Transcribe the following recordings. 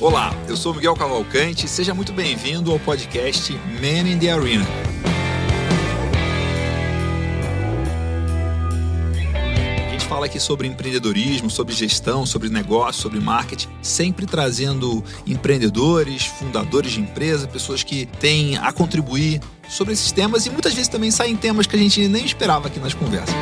Olá, eu sou Miguel Cavalcante, seja muito bem-vindo ao podcast Man in the Arena. A gente fala aqui sobre empreendedorismo, sobre gestão, sobre negócio, sobre marketing, sempre trazendo empreendedores, fundadores de empresa, pessoas que têm a contribuir sobre esses temas e muitas vezes também saem temas que a gente nem esperava aqui nas conversas.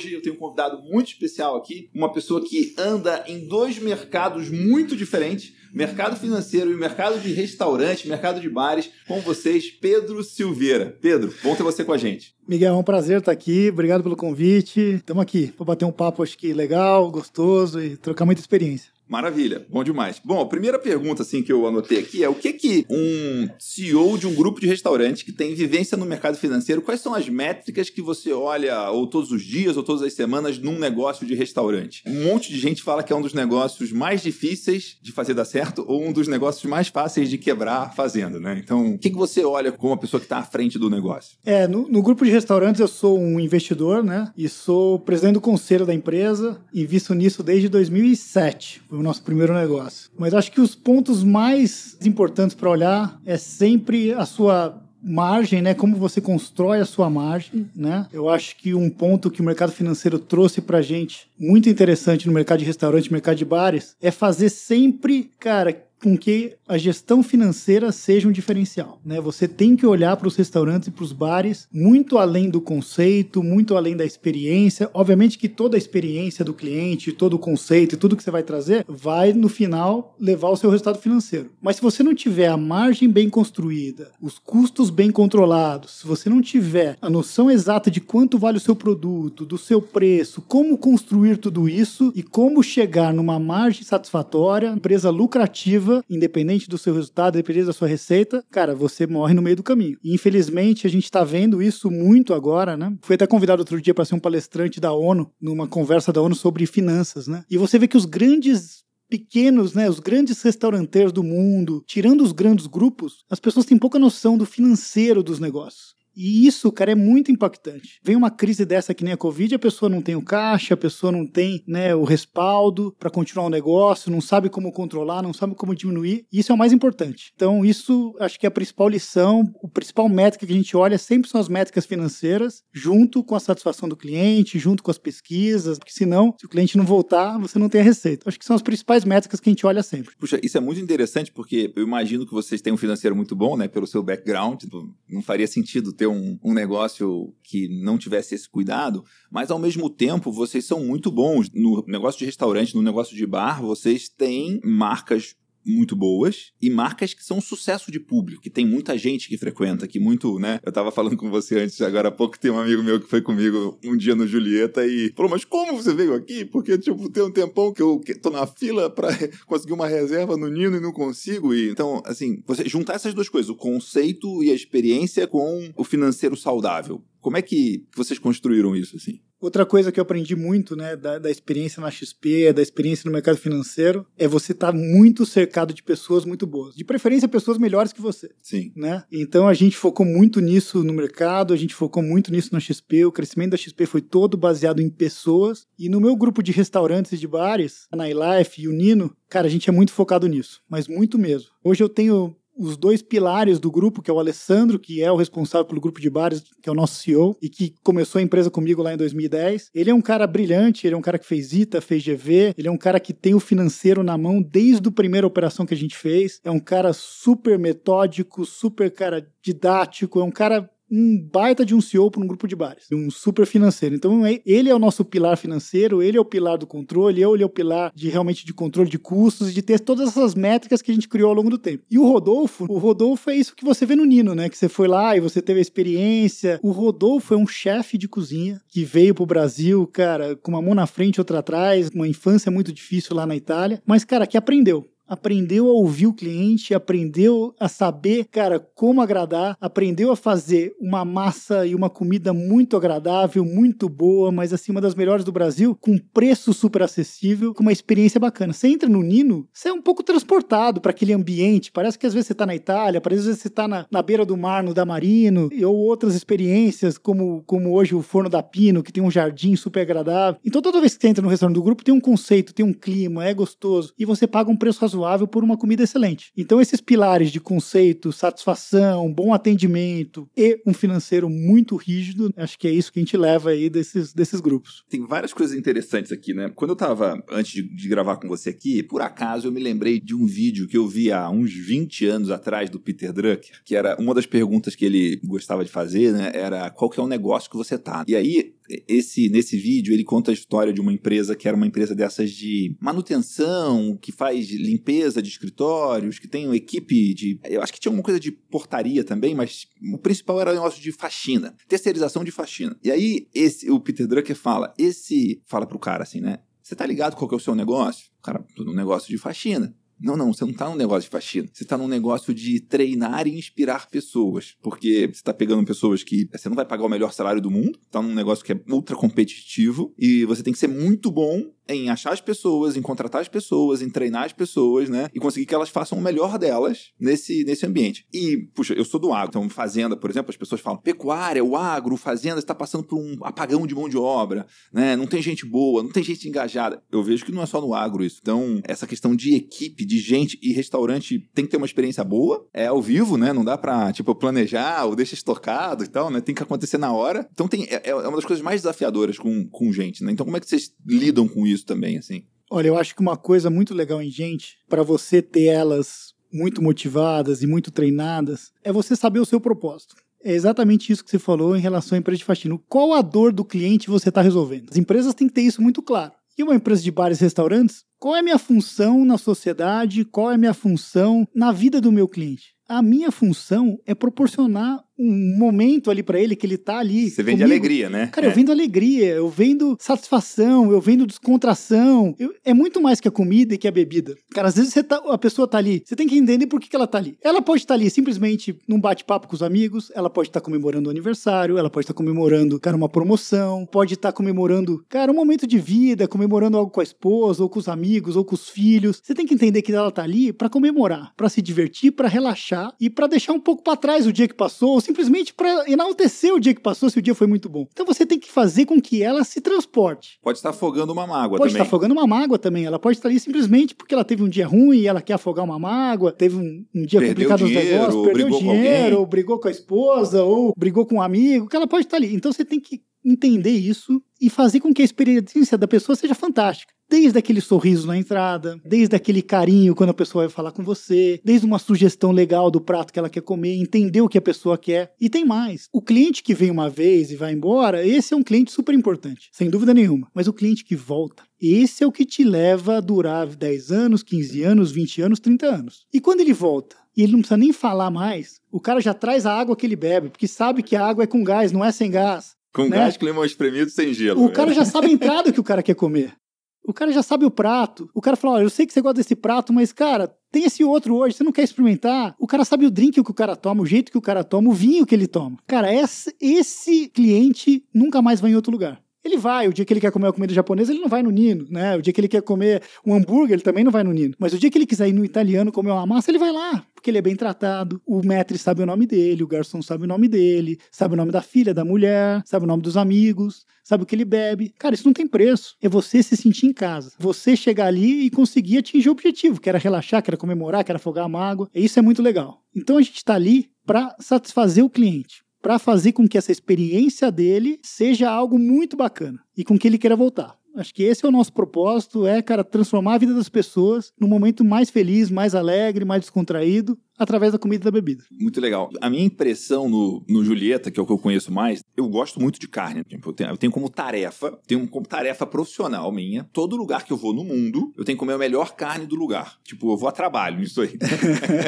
Hoje eu tenho um convidado muito especial aqui, uma pessoa que anda em dois mercados muito diferentes, mercado financeiro e mercado de restaurante, mercado de bares, com vocês, Pedro Silveira. Pedro, bom ter você com a gente. Miguel, é um prazer estar aqui, obrigado pelo convite. Estamos aqui para bater um papo, acho que legal, gostoso e trocar muita experiência. Maravilha, bom demais. Bom, a primeira pergunta assim que eu anotei aqui é o que que um CEO de um grupo de restaurante que tem vivência no mercado financeiro, quais são as métricas que você olha ou todos os dias ou todas as semanas num negócio de restaurante? Um monte de gente fala que é um dos negócios mais difíceis de fazer dar certo ou um dos negócios mais fáceis de quebrar fazendo, né? Então, o que que você olha como uma pessoa que está à frente do negócio? É, no, no grupo de restaurantes eu sou um investidor, né? E sou presidente do conselho da empresa, invisto nisso desde 2007. O nosso primeiro negócio. Mas acho que os pontos mais importantes para olhar é sempre a sua margem, né? Como você constrói a sua margem, né? Eu acho que um ponto que o mercado financeiro trouxe pra gente muito interessante no mercado de restaurante, mercado de bares, é fazer sempre, cara, com que a gestão financeira seja um diferencial. Né? Você tem que olhar para os restaurantes e para os bares muito além do conceito, muito além da experiência. Obviamente que toda a experiência do cliente, todo o conceito e tudo que você vai trazer vai, no final, levar ao seu resultado financeiro. Mas se você não tiver a margem bem construída, os custos bem controlados, se você não tiver a noção exata de quanto vale o seu produto, do seu preço, como construir tudo isso e como chegar numa margem satisfatória, empresa lucrativa, independente do seu resultado, independente da sua receita, cara, você morre no meio do caminho. E infelizmente a gente está vendo isso muito agora, né? Fui até convidado outro dia para ser um palestrante da ONU, numa conversa da ONU sobre finanças, né? E você vê que os grandes pequenos, né, os grandes restauranteiros do mundo, tirando os grandes grupos, as pessoas têm pouca noção do financeiro dos negócios. E isso, cara, é muito impactante. Vem uma crise dessa que nem a Covid, a pessoa não tem o caixa, a pessoa não tem né, o respaldo para continuar o negócio, não sabe como controlar, não sabe como diminuir. Isso é o mais importante. Então, isso acho que é a principal lição, o principal métrica que a gente olha sempre são as métricas financeiras, junto com a satisfação do cliente, junto com as pesquisas, porque senão, se o cliente não voltar, você não tem a receita. Acho que são as principais métricas que a gente olha sempre. Puxa, isso é muito interessante porque eu imagino que vocês têm um financeiro muito bom, né, pelo seu background, não faria sentido ter um, um negócio que não tivesse esse cuidado, mas ao mesmo tempo vocês são muito bons. No negócio de restaurante, no negócio de bar, vocês têm marcas muito boas e marcas que são um sucesso de público, que tem muita gente que frequenta, que muito, né? Eu tava falando com você antes, agora há pouco tem um amigo meu que foi comigo um dia no Julieta e falou: Mas como você veio aqui? Porque, tipo, tem um tempão que eu tô na fila pra conseguir uma reserva no Nino e não consigo. E, então, assim, você juntar essas duas coisas, o conceito e a experiência com o financeiro saudável. Como é que vocês construíram isso, assim? Outra coisa que eu aprendi muito, né, da, da experiência na XP, da experiência no mercado financeiro, é você estar tá muito cercado de pessoas muito boas. De preferência, pessoas melhores que você. Sim. Né? Então a gente focou muito nisso no mercado, a gente focou muito nisso na XP. O crescimento da XP foi todo baseado em pessoas. E no meu grupo de restaurantes e de bares, a Nightlife e o Nino, cara, a gente é muito focado nisso, mas muito mesmo. Hoje eu tenho os dois pilares do grupo, que é o Alessandro, que é o responsável pelo grupo de bares, que é o nosso CEO, e que começou a empresa comigo lá em 2010. Ele é um cara brilhante, ele é um cara que fez ITA, fez GV, ele é um cara que tem o financeiro na mão desde a primeira operação que a gente fez. É um cara super metódico, super cara didático, é um cara um baita de um CEO para um grupo de bares, um super financeiro. Então é, ele é o nosso pilar financeiro, ele é o pilar do controle, ele é o pilar de realmente de controle de custos, de ter todas essas métricas que a gente criou ao longo do tempo. E o Rodolfo, o Rodolfo é isso que você vê no Nino, né? Que você foi lá e você teve a experiência. O Rodolfo é um chefe de cozinha que veio pro Brasil, cara, com uma mão na frente e outra atrás, uma infância muito difícil lá na Itália, mas cara, que aprendeu aprendeu a ouvir o cliente, aprendeu a saber, cara, como agradar, aprendeu a fazer uma massa e uma comida muito agradável, muito boa, mas assim, uma das melhores do Brasil, com preço super acessível, com uma experiência bacana. Você entra no Nino, você é um pouco transportado para aquele ambiente, parece que às vezes você está na Itália, parece que às vezes você está na, na beira do mar, no Damarino, ou outras experiências, como, como hoje o Forno da Pino, que tem um jardim super agradável. Então toda vez que você entra no restaurante do grupo, tem um conceito, tem um clima, é gostoso, e você paga um preço razoável por uma comida excelente. Então esses pilares de conceito, satisfação, bom atendimento e um financeiro muito rígido, acho que é isso que a gente leva aí desses, desses grupos. Tem várias coisas interessantes aqui, né? Quando eu tava, antes de, de gravar com você aqui, por acaso eu me lembrei de um vídeo que eu vi há uns 20 anos atrás do Peter Drucker, que era uma das perguntas que ele gostava de fazer, né? Era qual que é o negócio que você tá? E aí, esse nesse vídeo ele conta a história de uma empresa que era uma empresa dessas de manutenção, que faz limpeza de escritórios, que tem uma equipe de, eu acho que tinha uma coisa de portaria também, mas o principal era o negócio de faxina, terceirização de faxina. E aí esse o Peter Drucker fala, esse fala pro cara assim, né? Você tá ligado qual que é o seu negócio? O cara, no negócio de faxina. Não, não, você não está num negócio de faxina. Você está num negócio de treinar e inspirar pessoas. Porque você está pegando pessoas que você não vai pagar o melhor salário do mundo, está num negócio que é ultra competitivo e você tem que ser muito bom em achar as pessoas, em contratar as pessoas, em treinar as pessoas, né? E conseguir que elas façam o melhor delas nesse, nesse ambiente. E, puxa, eu sou do agro, então fazenda, por exemplo, as pessoas falam pecuária, o agro, fazenda está passando por um apagão de mão de obra, né? Não tem gente boa, não tem gente engajada. Eu vejo que não é só no agro isso. Então, essa questão de equipe, de gente e restaurante tem que ter uma experiência boa, é ao vivo, né? Não dá pra, tipo, planejar ou deixa estocado e tal, né? Tem que acontecer na hora. Então, tem, é, é uma das coisas mais desafiadoras com, com gente, né? Então, como é que vocês lidam com isso? Isso também, assim. Olha, eu acho que uma coisa muito legal em gente, para você ter elas muito motivadas e muito treinadas, é você saber o seu propósito. É exatamente isso que você falou em relação à empresa de faxina. Qual a dor do cliente você está resolvendo? As empresas têm que ter isso muito claro. E uma empresa de bares e restaurantes, qual é a minha função na sociedade? Qual é a minha função na vida do meu cliente? A minha função é proporcionar um momento ali para ele que ele tá ali. Você vende comigo. alegria, né? Cara, é. eu vendo alegria, eu vendo satisfação, eu vendo descontração. Eu, é muito mais que a comida e que a bebida. Cara, às vezes tá, a pessoa tá ali, você tem que entender por que, que ela tá ali. Ela pode estar tá ali simplesmente num bate-papo com os amigos, ela pode estar tá comemorando o aniversário, ela pode estar tá comemorando, cara, uma promoção, pode estar tá comemorando, cara, um momento de vida, comemorando algo com a esposa, ou com os amigos, ou com os filhos. Você tem que entender que ela tá ali para comemorar, para se divertir, para relaxar e para deixar um pouco para trás o dia que passou, simplesmente para enaltecer o dia que passou se o dia foi muito bom. Então você tem que fazer com que ela se transporte. Pode estar afogando uma mágoa pode também. Pode estar afogando uma mágoa também. Ela pode estar ali simplesmente porque ela teve um dia ruim e ela quer afogar uma mágoa, teve um, um dia perdeu complicado nos negócios, perdeu dinheiro, ou brigou com a esposa, ou brigou com um amigo, que ela pode estar ali. Então você tem que entender isso e fazer com que a experiência da pessoa seja fantástica. Desde aquele sorriso na entrada, desde aquele carinho quando a pessoa vai falar com você, desde uma sugestão legal do prato que ela quer comer, entender o que a pessoa quer. E tem mais. O cliente que vem uma vez e vai embora, esse é um cliente super importante, sem dúvida nenhuma. Mas o cliente que volta, esse é o que te leva a durar 10 anos, 15 anos, 20 anos, 30 anos. E quando ele volta, e ele não precisa nem falar mais, o cara já traz a água que ele bebe, porque sabe que a água é com gás, não é sem gás. Com né? gás com limão espremido sem gelo. O cara já sabe a entrada que o cara quer comer. O cara já sabe o prato. O cara fala: Olha, eu sei que você gosta desse prato, mas, cara, tem esse outro hoje, você não quer experimentar? O cara sabe o drink que o cara toma, o jeito que o cara toma, o vinho que ele toma. Cara, esse cliente nunca mais vai em outro lugar. Ele vai, o dia que ele quer comer uma comida japonesa, ele não vai no Nino, né? O dia que ele quer comer um hambúrguer, ele também não vai no Nino. Mas o dia que ele quiser ir no italiano comer uma massa, ele vai lá, porque ele é bem tratado. O maître sabe o nome dele, o garçom sabe o nome dele, sabe o nome da filha, da mulher, sabe o nome dos amigos, sabe o que ele bebe. Cara, isso não tem preço. É você se sentir em casa. Você chegar ali e conseguir atingir o objetivo, que era relaxar, que era comemorar, que era afogar a mágoa. Isso é muito legal. Então a gente está ali para satisfazer o cliente para fazer com que essa experiência dele seja algo muito bacana e com que ele queira voltar. Acho que esse é o nosso propósito, é, cara, transformar a vida das pessoas num momento mais feliz, mais alegre, mais descontraído, através da comida e da bebida. Muito legal. A minha impressão no, no Julieta, que é o que eu conheço mais, eu gosto muito de carne. Tipo, eu, tenho, eu tenho como tarefa, tenho como tarefa profissional minha, todo lugar que eu vou no mundo, eu tenho que comer a melhor carne do lugar. Tipo, eu vou a trabalho nisso aí.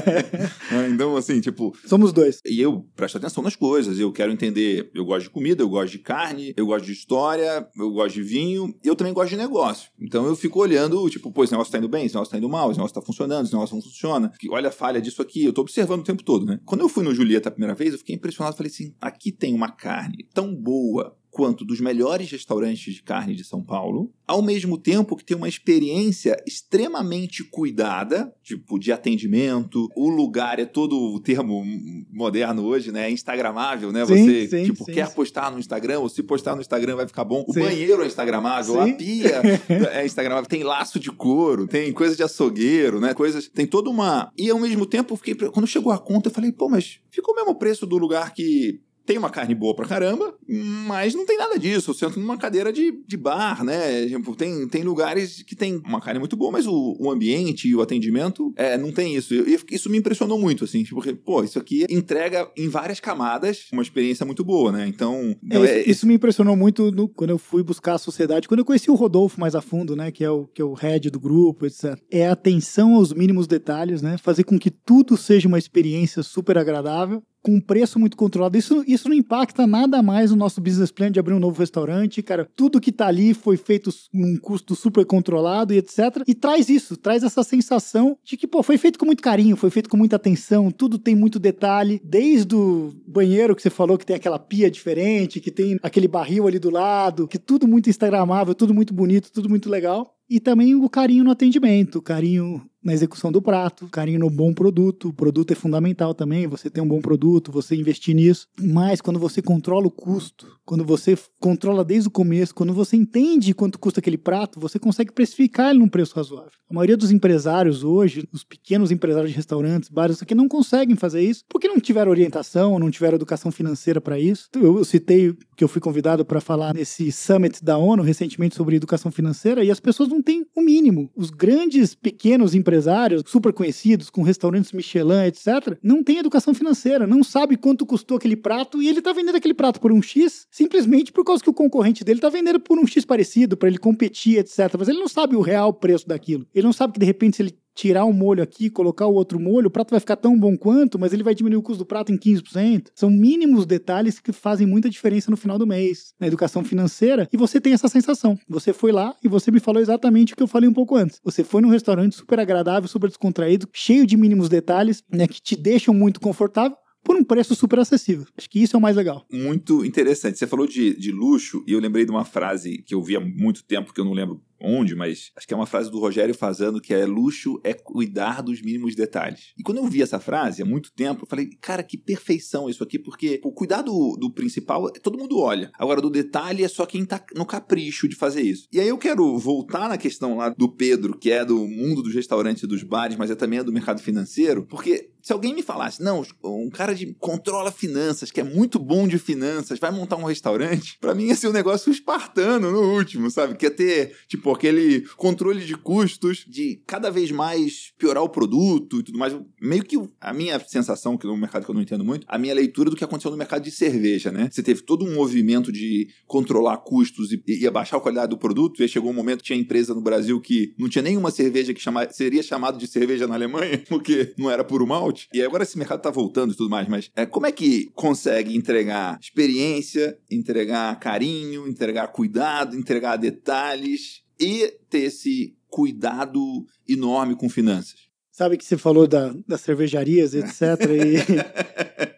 então, assim, tipo. Somos dois. E eu presto atenção nas coisas, eu quero entender. Eu gosto de comida, eu gosto de carne, eu gosto de história, eu gosto de vinho, eu também gosto de negócio. Então eu fico olhando, tipo, pô, esse negócio tá indo bem, esse negócio tá indo mal, esse negócio tá funcionando, esse negócio não funciona. Olha a falha disso aqui, eu tô observando o tempo todo, né? Quando eu fui no Julieta a primeira vez, eu fiquei impressionado, falei assim, aqui tem uma carne tão boa, quanto dos melhores restaurantes de carne de São Paulo, ao mesmo tempo que tem uma experiência extremamente cuidada, tipo de atendimento, o lugar é todo o termo moderno hoje, né? É instagramável, né? Sim, Você sim, tipo sim, quer postar no Instagram, ou se postar no Instagram vai ficar bom. O banheiro é instagramável, a pia é instagramável, tem laço de couro, tem coisa de açougueiro, né? Coisas, tem toda uma e ao mesmo tempo fiquei quando chegou a conta eu falei, pô, mas ficou o mesmo preço do lugar que tem uma carne boa pra caramba, mas não tem nada disso. Eu sento numa cadeira de, de bar, né? Tipo, tem, tem lugares que tem uma carne muito boa, mas o, o ambiente e o atendimento é, não tem isso. E isso me impressionou muito, assim, tipo, porque, pô, isso aqui entrega em várias camadas uma experiência muito boa, né? Então. É, é- isso, isso me impressionou muito no- quando eu fui buscar a sociedade, quando eu conheci o Rodolfo mais a fundo, né, que é o que é o head do grupo, etc. É atenção aos mínimos detalhes, né, fazer com que tudo seja uma experiência super agradável. Com um preço muito controlado. Isso, isso não impacta nada mais no nosso business plan de abrir um novo restaurante. Cara, tudo que tá ali foi feito num custo super controlado e etc. E traz isso, traz essa sensação de que, pô, foi feito com muito carinho, foi feito com muita atenção, tudo tem muito detalhe. Desde o banheiro que você falou que tem aquela pia diferente, que tem aquele barril ali do lado, que tudo muito instagramável, tudo muito bonito, tudo muito legal. E também o carinho no atendimento, o carinho na execução do prato, carinho no bom produto. O produto é fundamental também, você ter um bom produto, você investir nisso. Mas quando você controla o custo, quando você controla desde o começo, quando você entende quanto custa aquele prato, você consegue precificar ele num preço razoável. A maioria dos empresários hoje, os pequenos empresários de restaurantes, bares, isso aqui, não conseguem fazer isso porque não tiveram orientação, não tiveram educação financeira para isso. Eu, eu citei que eu fui convidado para falar nesse summit da ONU recentemente sobre educação financeira e as pessoas não têm o mínimo. Os grandes, pequenos empresários, super conhecidos, com restaurantes Michelin, etc., não têm educação financeira, não sabe quanto custou aquele prato e ele está vendendo aquele prato por um X simplesmente por causa que o concorrente dele está vendendo por um X parecido, para ele competir, etc. Mas ele não sabe o real preço daquilo. Ele não sabe que de repente se ele tirar um molho aqui, colocar o outro molho, o prato vai ficar tão bom quanto, mas ele vai diminuir o custo do prato em 15%. São mínimos detalhes que fazem muita diferença no final do mês, na educação financeira, e você tem essa sensação. Você foi lá e você me falou exatamente o que eu falei um pouco antes. Você foi num restaurante super agradável, super descontraído, cheio de mínimos detalhes, né, que te deixam muito confortável, por um preço super acessível. Acho que isso é o mais legal. muito interessante. Você falou de, de luxo e eu lembrei de uma frase que eu vi há muito tempo, que eu não lembro onde, mas acho que é uma frase do Rogério Fazano, que é luxo é cuidar dos mínimos detalhes. E quando eu vi essa frase há muito tempo, eu falei, cara, que perfeição isso aqui, porque o cuidar do, principal, todo mundo olha. Agora, do detalhe é só quem tá no capricho de fazer isso. E aí eu quero voltar na questão lá do Pedro, que é do mundo dos restaurantes e dos bares, mas é também é do mercado financeiro, porque se alguém me falasse, não, um cara de controla finanças, que é muito bom de finanças, vai montar um restaurante, pra mim ia ser um negócio espartano no último, sabe? Quer ter, tipo, aquele controle de custos, de cada vez mais piorar o produto e tudo mais. Meio que a minha sensação, que no mercado que eu não entendo muito, a minha leitura do que aconteceu no mercado de cerveja, né? Você teve todo um movimento de controlar custos e, e abaixar a qualidade do produto, e aí chegou um momento que tinha empresa no Brasil que não tinha nenhuma cerveja que chama, seria chamado de cerveja na Alemanha, porque não era puro malte. E agora esse mercado tá voltando e tudo mais, mas é, como é que consegue entregar experiência, entregar carinho, entregar cuidado, entregar detalhes e ter esse cuidado enorme com finanças? Sabe que você falou da, das cervejarias, etc.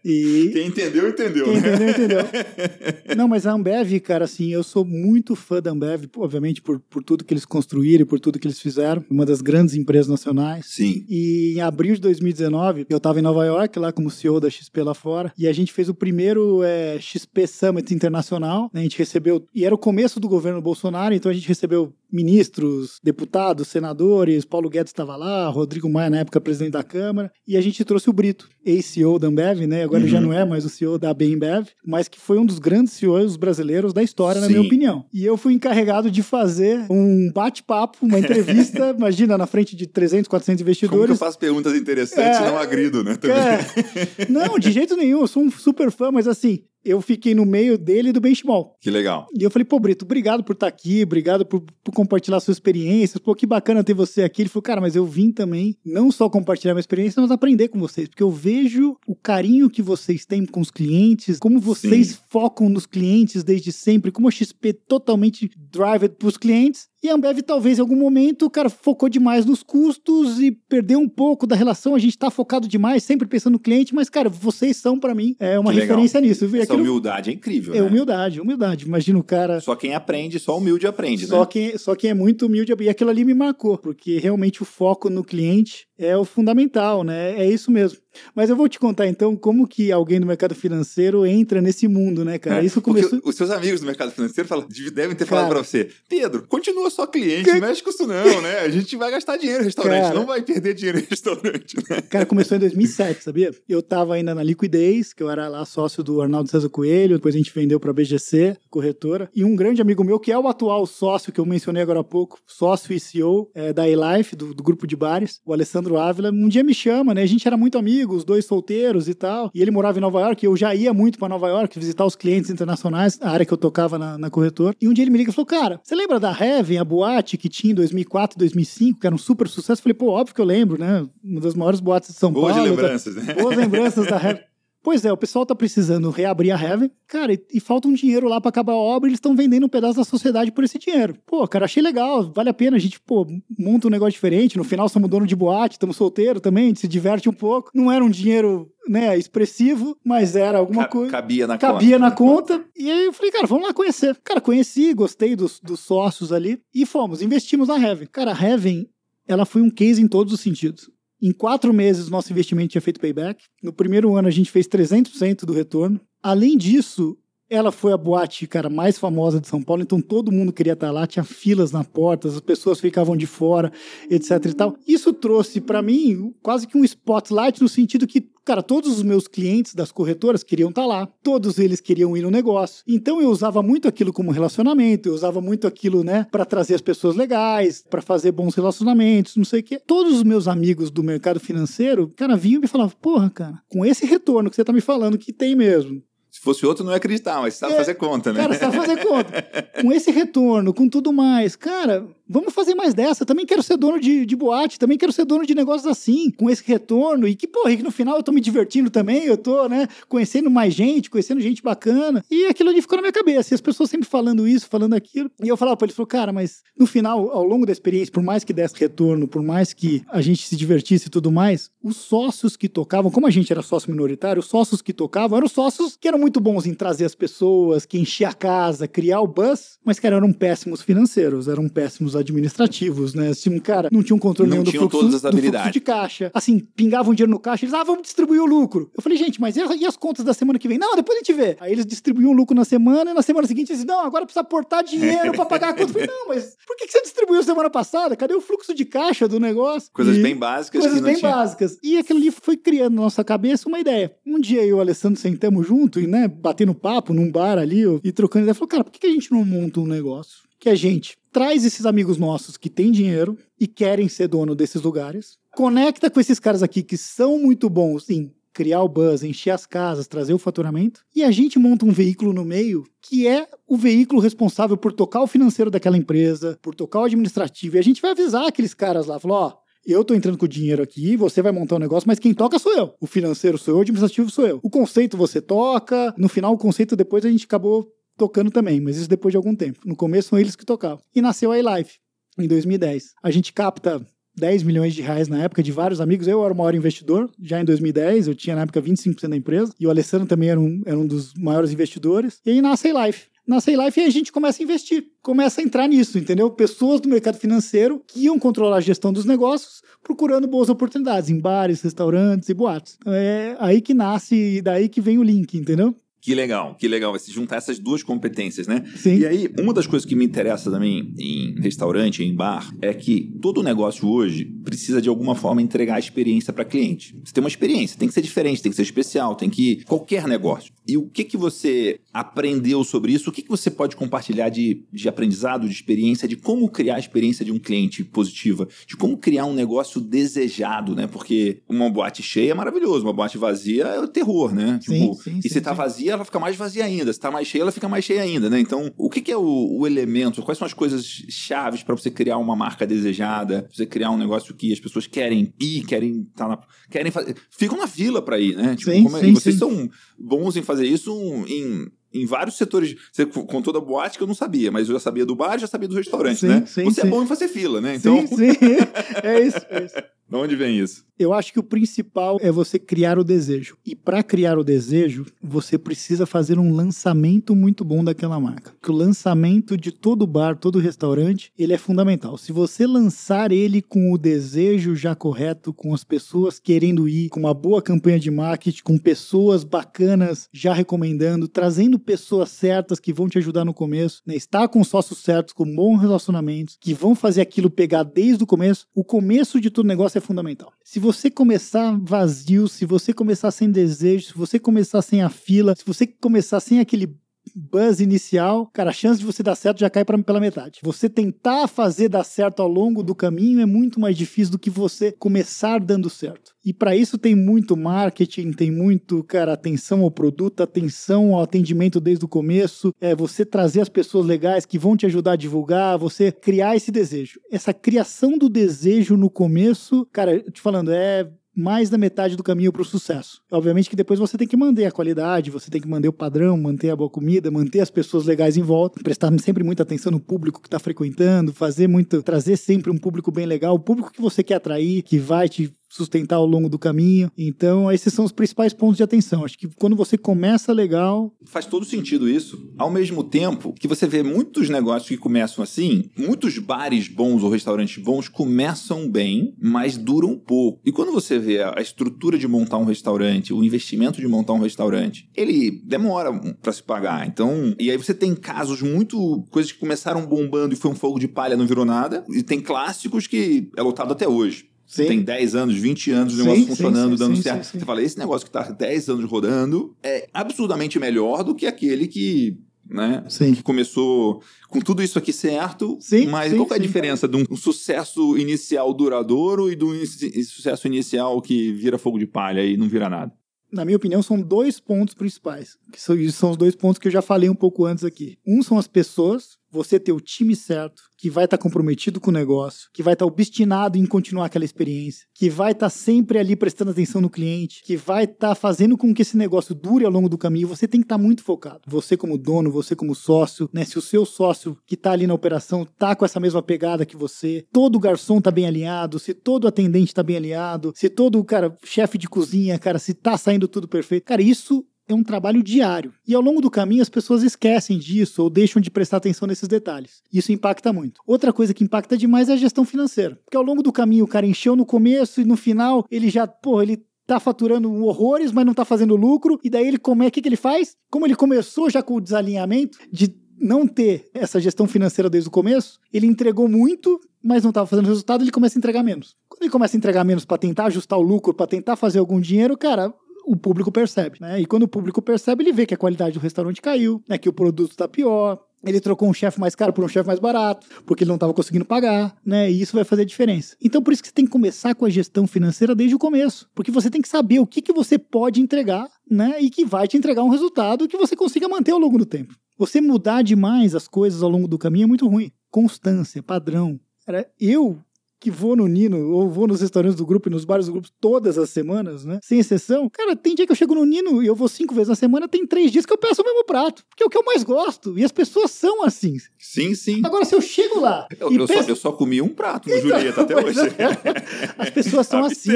E, e Quem entendeu, entendeu, Quem né? entendeu, entendeu. Não, mas a Ambev, cara, assim, eu sou muito fã da Ambev, obviamente por, por tudo que eles construíram e por tudo que eles fizeram. Uma das grandes empresas nacionais. Sim. E em abril de 2019, eu estava em Nova York, lá como CEO da XP lá fora, e a gente fez o primeiro é, XP Summit Internacional. né? A gente recebeu, e era o começo do governo Bolsonaro, então a gente recebeu ministros, deputados, senadores, Paulo Guedes estava lá, Rodrigo Maia na época presidente da Câmara, e a gente trouxe o Brito, ex-CEO da Ambev, né? Agora uhum. ele já não é mais o CEO da Bembev, mas que foi um dos grandes CEOs brasileiros da história, Sim. na minha opinião. E eu fui encarregado de fazer um bate-papo, uma entrevista, imagina, na frente de 300, 400 investidores. Como que eu faço perguntas interessantes e é, não agrido, né? Também. É, não, de jeito nenhum, eu sou um super fã, mas assim, eu fiquei no meio dele e do benchmall. Que legal. E eu falei, pô, Brito, obrigado por estar tá aqui, obrigado por, por, compartilhar suas experiências. Pô, que bacana ter você aqui. Ele falou, cara, mas eu vim também não só compartilhar minha experiência, mas aprender com vocês, porque eu vejo o carinho que vocês têm com os clientes, como vocês Sim. focam nos clientes desde sempre, como a XP totalmente driven para os clientes. E a Ambev, talvez, em algum momento, cara, focou demais nos custos e perdeu um pouco da relação. A gente tá focado demais, sempre pensando no cliente, mas, cara, vocês são, para mim, é uma referência nisso. Essa Aquilo... humildade é incrível. É né? humildade, humildade. Imagina o cara. Só quem aprende, só humilde aprende, só né? Quem, só quem é muito humilde. E aquilo ali me marcou, porque realmente o foco no cliente é o fundamental, né? É isso mesmo. Mas eu vou te contar então como que alguém do mercado financeiro entra nesse mundo, né, cara? Isso começou. Os seus amigos do mercado financeiro falam, devem ter falado para você, Pedro, continua só cliente, que... mexe com isso não, né? A gente vai gastar dinheiro em restaurante, cara, não vai perder dinheiro em restaurante, né? Cara, começou em 2007, sabia? Eu tava ainda na liquidez, que eu era lá sócio do Arnaldo César Coelho, depois a gente vendeu para a BGC, corretora, e um grande amigo meu que é o atual sócio que eu mencionei agora há pouco, sócio e CEO é, da eLife, do, do grupo de bares, o Alessandro Ávila, um dia me chama, né? A gente era muito amigos, os dois solteiros e tal. E ele morava em Nova York, eu já ia muito para Nova York visitar os clientes internacionais, a área que eu tocava na, na corretora. E um dia ele me liga e falou: Cara, você lembra da Heaven, a boate que tinha em 2004, 2005, que era um super sucesso? Eu falei: Pô, óbvio que eu lembro, né? Uma das maiores boates de São Boas Paulo. Boas lembranças, né? Boas lembranças da Heaven. Pois é, o pessoal tá precisando reabrir a Heaven, cara, e, e falta um dinheiro lá para acabar a obra, e eles estão vendendo um pedaço da sociedade por esse dinheiro. Pô, cara, achei legal, vale a pena, a gente, pô, monta um negócio diferente, no final somos dono de boate, estamos solteiro também, a gente se diverte um pouco. Não era um dinheiro né, expressivo, mas era alguma coisa. Cabia na cabia conta. na conta. E aí eu falei, cara, vamos lá conhecer. Cara, conheci, gostei dos, dos sócios ali e fomos, investimos na Heaven. Cara, a Heaven, ela foi um case em todos os sentidos. Em quatro meses, nosso investimento tinha feito payback. No primeiro ano, a gente fez 300% do retorno. Além disso, ela foi a boate, cara, mais famosa de São Paulo, então todo mundo queria estar lá, tinha filas na porta, as pessoas ficavam de fora, etc e tal. Isso trouxe para mim quase que um spotlight no sentido que Cara, todos os meus clientes das corretoras queriam estar tá lá, todos eles queriam ir no negócio. Então eu usava muito aquilo como relacionamento, eu usava muito aquilo, né, para trazer as pessoas legais, para fazer bons relacionamentos, não sei o quê. Todos os meus amigos do mercado financeiro, cara, vinham e me falavam: "Porra, cara, com esse retorno que você tá me falando que tem mesmo, se fosse outro, não ia acreditar, mas você sabe é, fazer conta, né? Cara, sabe fazer conta. com esse retorno, com tudo mais, cara, Vamos fazer mais dessa. Também quero ser dono de, de boate, também quero ser dono de negócios assim, com esse retorno. E que, porra, que no final eu tô me divertindo também, eu tô, né, conhecendo mais gente, conhecendo gente bacana. E aquilo ali ficou na minha cabeça. E as pessoas sempre falando isso, falando aquilo. E eu falava pra eles, falou, cara, mas no final, ao longo da experiência, por mais que desse retorno, por mais que a gente se divertisse e tudo mais, os sócios que tocavam, como a gente era sócio minoritário, os sócios que tocavam eram sócios que eram muito bons em trazer as pessoas, que encher a casa, criar o buzz, mas que eram péssimos financeiros, eram péssimos administrativos, né? Assim, um cara não tinha um controle não nenhum do fluxo, todas as habilidades. de caixa. Assim, pingavam dinheiro no caixa, eles, ah, vamos distribuir o lucro. Eu falei, gente, mas e as contas da semana que vem? Não, depois a gente vê. Aí eles distribuíam o lucro na semana e na semana seguinte eles não, agora precisa aportar dinheiro para pagar a conta. Eu falei, não, mas por que você distribuiu semana passada? Cadê o fluxo de caixa do negócio? Coisas e... bem básicas. Coisas bem tinha. básicas. E aquilo ali foi criando na nossa cabeça uma ideia. Um dia eu e o Alessandro sentamos junto e, né, batendo papo num bar ali e trocando ideia. Falou, cara, por que a gente não monta um negócio que a gente traz esses amigos nossos que têm dinheiro e querem ser dono desses lugares, conecta com esses caras aqui que são muito bons em criar o buzz, encher as casas, trazer o faturamento, e a gente monta um veículo no meio que é o veículo responsável por tocar o financeiro daquela empresa, por tocar o administrativo, e a gente vai avisar aqueles caras lá, falar, ó, eu tô entrando com o dinheiro aqui, você vai montar um negócio, mas quem toca sou eu. O financeiro sou eu, o administrativo sou eu. O conceito você toca, no final o conceito depois a gente acabou tocando também, mas isso depois de algum tempo. No começo são eles que tocavam. E nasceu a iLife, em 2010. A gente capta 10 milhões de reais na época de vários amigos. Eu era o maior investidor, já em 2010, eu tinha na época 25% da empresa, e o Alessandro também era um, era um dos maiores investidores. E aí nasce a iLife. Nasce a iLife e a gente começa a investir, começa a entrar nisso, entendeu? Pessoas do mercado financeiro que iam controlar a gestão dos negócios, procurando boas oportunidades em bares, restaurantes e boates. É aí que nasce e daí que vem o link, entendeu? Que legal, que legal. Vai se juntar essas duas competências, né? Sim. E aí, uma das coisas que me interessa também em restaurante, em bar, é que todo negócio hoje precisa de alguma forma entregar a experiência para cliente. Você tem uma experiência, tem que ser diferente, tem que ser especial, tem que qualquer negócio. E o que que você aprendeu sobre isso? O que que você pode compartilhar de, de aprendizado, de experiência, de como criar a experiência de um cliente positiva, de como criar um negócio desejado, né? Porque uma boate cheia é maravilhoso, uma boate vazia é o terror, né? Sim, Tipo, sim, e sim, se tá vazia, ela fica mais vazia ainda. Se tá mais cheia, ela fica mais cheia ainda, né? Então, o que, que é o, o elemento? Quais são as coisas chaves para você criar uma marca desejada? pra Você criar um negócio que as pessoas querem ir, querem estar na, querem fazer, ficam na fila para ir, né? Tipo, Sim, como é- sim, vocês sim. são bons em fazer isso em em vários setores. Você contou da boate que eu não sabia, mas eu já sabia do bar já sabia do restaurante, Sim, né? sim, Você é sim. bom em fazer fila, né? Então, Sim, sim. É isso, é isso. de onde vem isso? Eu acho que o principal é você criar o desejo. E para criar o desejo, você precisa fazer um lançamento muito bom daquela marca. Que o lançamento de todo bar, todo restaurante, ele é fundamental. Se você lançar ele com o desejo já correto, com as pessoas querendo ir, com uma boa campanha de marketing, com pessoas bacanas já recomendando, trazendo pessoas certas que vão te ajudar no começo, né? estar com sócios certos, com bons relacionamentos, que vão fazer aquilo pegar desde o começo. O começo de todo negócio é fundamental. Se você começar vazio, se você começar sem desejo, se você começar sem a fila, se você começar sem aquele buzz inicial, cara, a chance de você dar certo já cai pra, pela metade. Você tentar fazer dar certo ao longo do caminho é muito mais difícil do que você começar dando certo. E para isso tem muito marketing, tem muito, cara, atenção ao produto, atenção ao atendimento desde o começo, é você trazer as pessoas legais que vão te ajudar a divulgar, você criar esse desejo. Essa criação do desejo no começo, cara, eu te falando, é mais da metade do caminho para o sucesso. Obviamente que depois você tem que manter a qualidade, você tem que manter o padrão, manter a boa comida, manter as pessoas legais em volta, prestar sempre muita atenção no público que está frequentando, fazer muito, trazer sempre um público bem legal, o público que você quer atrair, que vai te sustentar ao longo do caminho. Então, esses são os principais pontos de atenção. Acho que quando você começa legal, Faz todo sentido isso. Ao mesmo tempo que você vê muitos negócios que começam assim, muitos bares bons ou restaurantes bons começam bem, mas duram pouco. E quando você vê a estrutura de montar um restaurante, o investimento de montar um restaurante, ele demora para se pagar. Então, e aí você tem casos muito coisas que começaram bombando e foi um fogo de palha, não virou nada, e tem clássicos que é lotado até hoje. Sim. tem 10 anos, 20 anos o negócio sim, funcionando, sim, dando certo. Você fala, esse negócio que tá 10 anos rodando é absurdamente melhor do que aquele que, né, sim. que começou com tudo isso aqui certo, Sim, mas sim, qual é a diferença de um, sucesso inicial duradouro e de um sucesso inicial que vira fogo de palha e não vira nada? na minha opinião, são dois pontos principais. Que são, são os dois pontos que eu já falei um pouco antes aqui. Um são as pessoas, você ter o time certo, que vai estar comprometido com o negócio, que vai estar obstinado em continuar aquela experiência, que vai estar sempre ali prestando atenção no cliente, que vai estar fazendo com que esse negócio dure ao longo do caminho. Você tem que estar muito focado. Você como dono, você como sócio, né? Se o seu sócio que está ali na operação tá com essa mesma pegada que você, todo garçom tá bem alinhado, se todo atendente tá bem alinhado, se todo cara chefe de cozinha, cara, se tá saindo tudo perfeito, cara, isso é um trabalho diário. E ao longo do caminho as pessoas esquecem disso ou deixam de prestar atenção nesses detalhes. Isso impacta muito. Outra coisa que impacta demais é a gestão financeira. Porque ao longo do caminho o cara encheu no começo e no final ele já, pô, ele tá faturando horrores, mas não tá fazendo lucro. E daí ele como é que, que ele faz? Como ele começou já com o desalinhamento de não ter essa gestão financeira desde o começo, ele entregou muito, mas não estava fazendo resultado, ele começa a entregar menos. Quando ele começa a entregar menos para tentar ajustar o lucro, para tentar fazer algum dinheiro, cara, o público percebe, né? E quando o público percebe, ele vê que a qualidade do restaurante caiu, né? Que o produto está pior. Ele trocou um chefe mais caro por um chefe mais barato, porque ele não estava conseguindo pagar, né? E isso vai fazer diferença. Então, por isso que você tem que começar com a gestão financeira desde o começo, porque você tem que saber o que, que você pode entregar, né? E que vai te entregar um resultado que você consiga manter ao longo do tempo. Você mudar demais as coisas ao longo do caminho é muito ruim. Constância, padrão. Cara, eu que vou no Nino, ou vou nos restaurantes do grupo e nos bares do grupo todas as semanas, né? Sem exceção. Cara, tem dia que eu chego no Nino e eu vou cinco vezes na semana, tem três dias que eu peço o mesmo prato. Porque é o que eu mais gosto. E as pessoas são assim. Sim, sim. Agora, se eu chego lá Eu, eu só, peço... eu só comi um prato no Julieta até hoje. é. As pessoas são assim.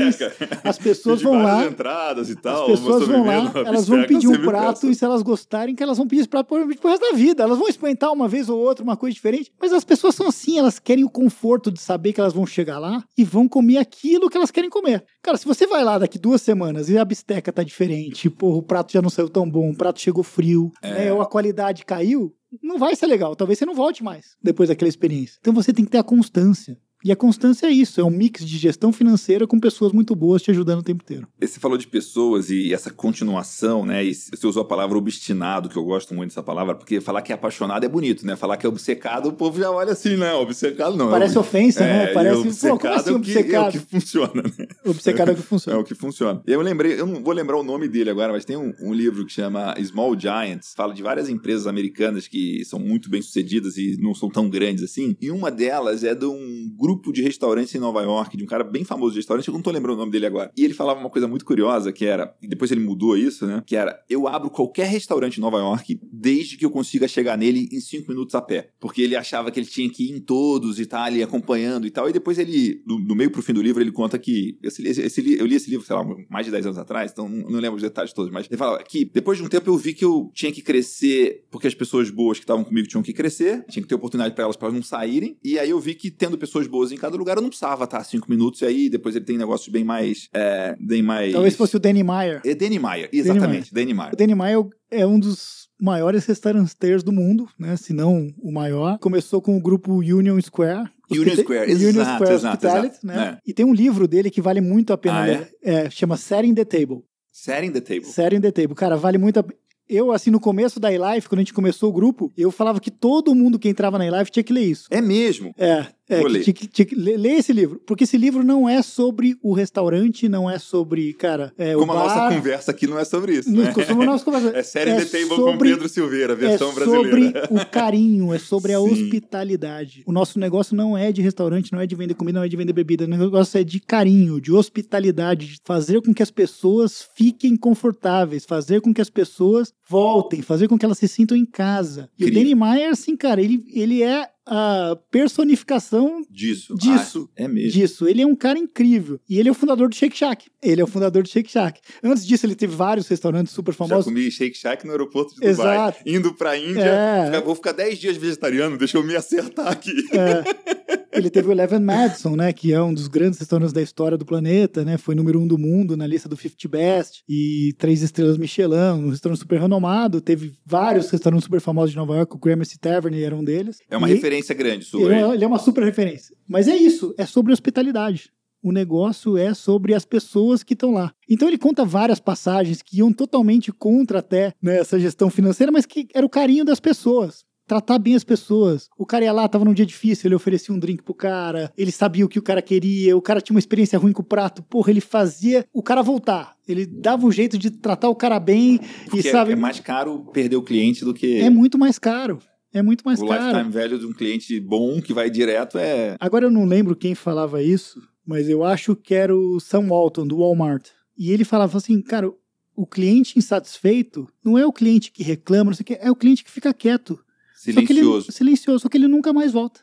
As pessoas vão lá. entradas e As tal. pessoas uma vão lá, elas vão pedir um prato e se elas gostarem, que elas vão pedir esse prato provavelmente pro resto da vida. Elas vão experimentar uma vez ou outra uma coisa diferente, mas as pessoas são assim, elas querem o conforto de saber que elas vão chegar lá e vão comer aquilo que elas querem comer. Cara, se você vai lá daqui duas semanas e a bisteca tá diferente, porra, o prato já não saiu tão bom, o prato chegou frio, É. né, ou a qualidade caiu, não vai ser legal. Talvez você não volte mais depois daquela experiência. Então você tem que ter a constância. E a constância é isso, é um mix de gestão financeira com pessoas muito boas te ajudando o tempo inteiro. Você falou de pessoas e essa continuação, né? E você usou a palavra obstinado, que eu gosto muito dessa palavra, porque falar que é apaixonado é bonito, né? Falar que é obcecado, o povo já olha assim, não, obcecado não. Parece é, ofensa, é, né? Parece, obcecado, pô, assim é, o que, é o obcecado? que funciona, né? Obcecado é o que É funciona. o que funciona. Eu lembrei, eu não vou lembrar o nome dele agora, mas tem um, um livro que chama Small Giants, fala de várias empresas americanas que são muito bem sucedidas e não são tão grandes assim. E uma delas é de um grupo de restaurantes em Nova York, de um cara bem famoso de restaurante, eu não tô lembrando o nome dele agora. E ele falava uma coisa muito curiosa, que era, e depois ele mudou isso, né? Que era, eu abro qualquer restaurante em Nova York desde que eu consiga chegar nele em cinco minutos a pé. Porque ele achava que ele tinha que ir em todos e tal, ali acompanhando e tal. E depois ele, do, do meio pro fim do livro, ele conta que. Esse, esse- esse eu li esse livro, sei lá, mais de 10 anos atrás, então não, não lembro os detalhes todos, mas ele fala que depois de um tempo eu vi que eu tinha que crescer, porque as pessoas boas que estavam comigo tinham que crescer, tinha que ter oportunidade para elas para não saírem. E aí eu vi que tendo pessoas boas em cada lugar, eu não precisava estar cinco minutos. E aí depois ele tem negócios bem mais. É, bem mais. Talvez fosse o Danny Meyer. É Danny Meyer, exatamente, Danny Meyer. O Danny Meyer é um dos maiores restauranteiros do mundo, né? Se não o maior. Começou com o grupo Union Square. Union Square, Union exato, Square exato, exato. né? E tem um livro dele que vale muito a pena Ah, ler. É, chama Setting the Table. Setting the table. Setting the Table. Cara, vale muito a eu, assim, no começo da iLife, quando a gente começou o grupo, eu falava que todo mundo que entrava na iLife tinha que ler isso. É mesmo. É, é que que, que ler esse livro. Porque esse livro não é sobre o restaurante, não é sobre, cara, é, Como o a bar. nossa conversa aqui não é sobre isso. Né? como a nossa conversa. É Setting É the table sobre- com Pedro Silveira, versão é brasileira. sobre o carinho, é sobre a Sim. hospitalidade. O nosso negócio não é de restaurante, não é de vender comida, não é de vender bebida. O negócio é de carinho, de hospitalidade, de fazer com que as pessoas fiquem confortáveis, fazer com que as pessoas voltem, fazer com que elas se sintam em casa. E o Incrível. Danny Meyer, assim, cara, ele, ele é a personificação Disso. Disso. Ah, é mesmo. disso. Ele é um cara incrível. E ele é o fundador do Shake Shack. Ele é o fundador do Shake Shack. Antes disso, ele teve vários restaurantes super Já famosos. comi Shake Shack no aeroporto de Dubai. Exato. Indo pra Índia. É. vou ficar 10 dias vegetariano, deixa eu me acertar aqui. Ele teve o Eleven Madison, né, que é um dos grandes restaurantes da história do planeta, né, foi número um do mundo na lista do 50 Best e três estrelas Michelin, um restaurante super renomado. Teve vários restaurantes super famosos de Nova York, o Gramercy Tavern era um deles. É uma E referência grande sua. Ele é, ele é uma super referência. Mas é isso, é sobre hospitalidade. O negócio é sobre as pessoas que estão lá. Então ele conta várias passagens que iam totalmente contra até né, essa gestão financeira, mas que era o carinho das pessoas. Tratar bem as pessoas. O cara ia lá, tava num dia difícil, ele oferecia um drink pro cara, ele sabia o que o cara queria, o cara tinha uma experiência ruim com o prato, porra, ele fazia o cara voltar. Ele dava um jeito de tratar o cara bem Porque e sabe. é mais caro perder o cliente do que É muito mais caro. É muito mais o caro. lifetime velho de um cliente bom que vai direto é. Agora eu não lembro quem falava isso, mas eu acho que era o Sam Walton, do Walmart. E ele falava assim, cara, o cliente insatisfeito não é o cliente que reclama, não sei o que, é o cliente que fica quieto. Só que ele- Silencioso. silencioso, só que ele nunca mais volta.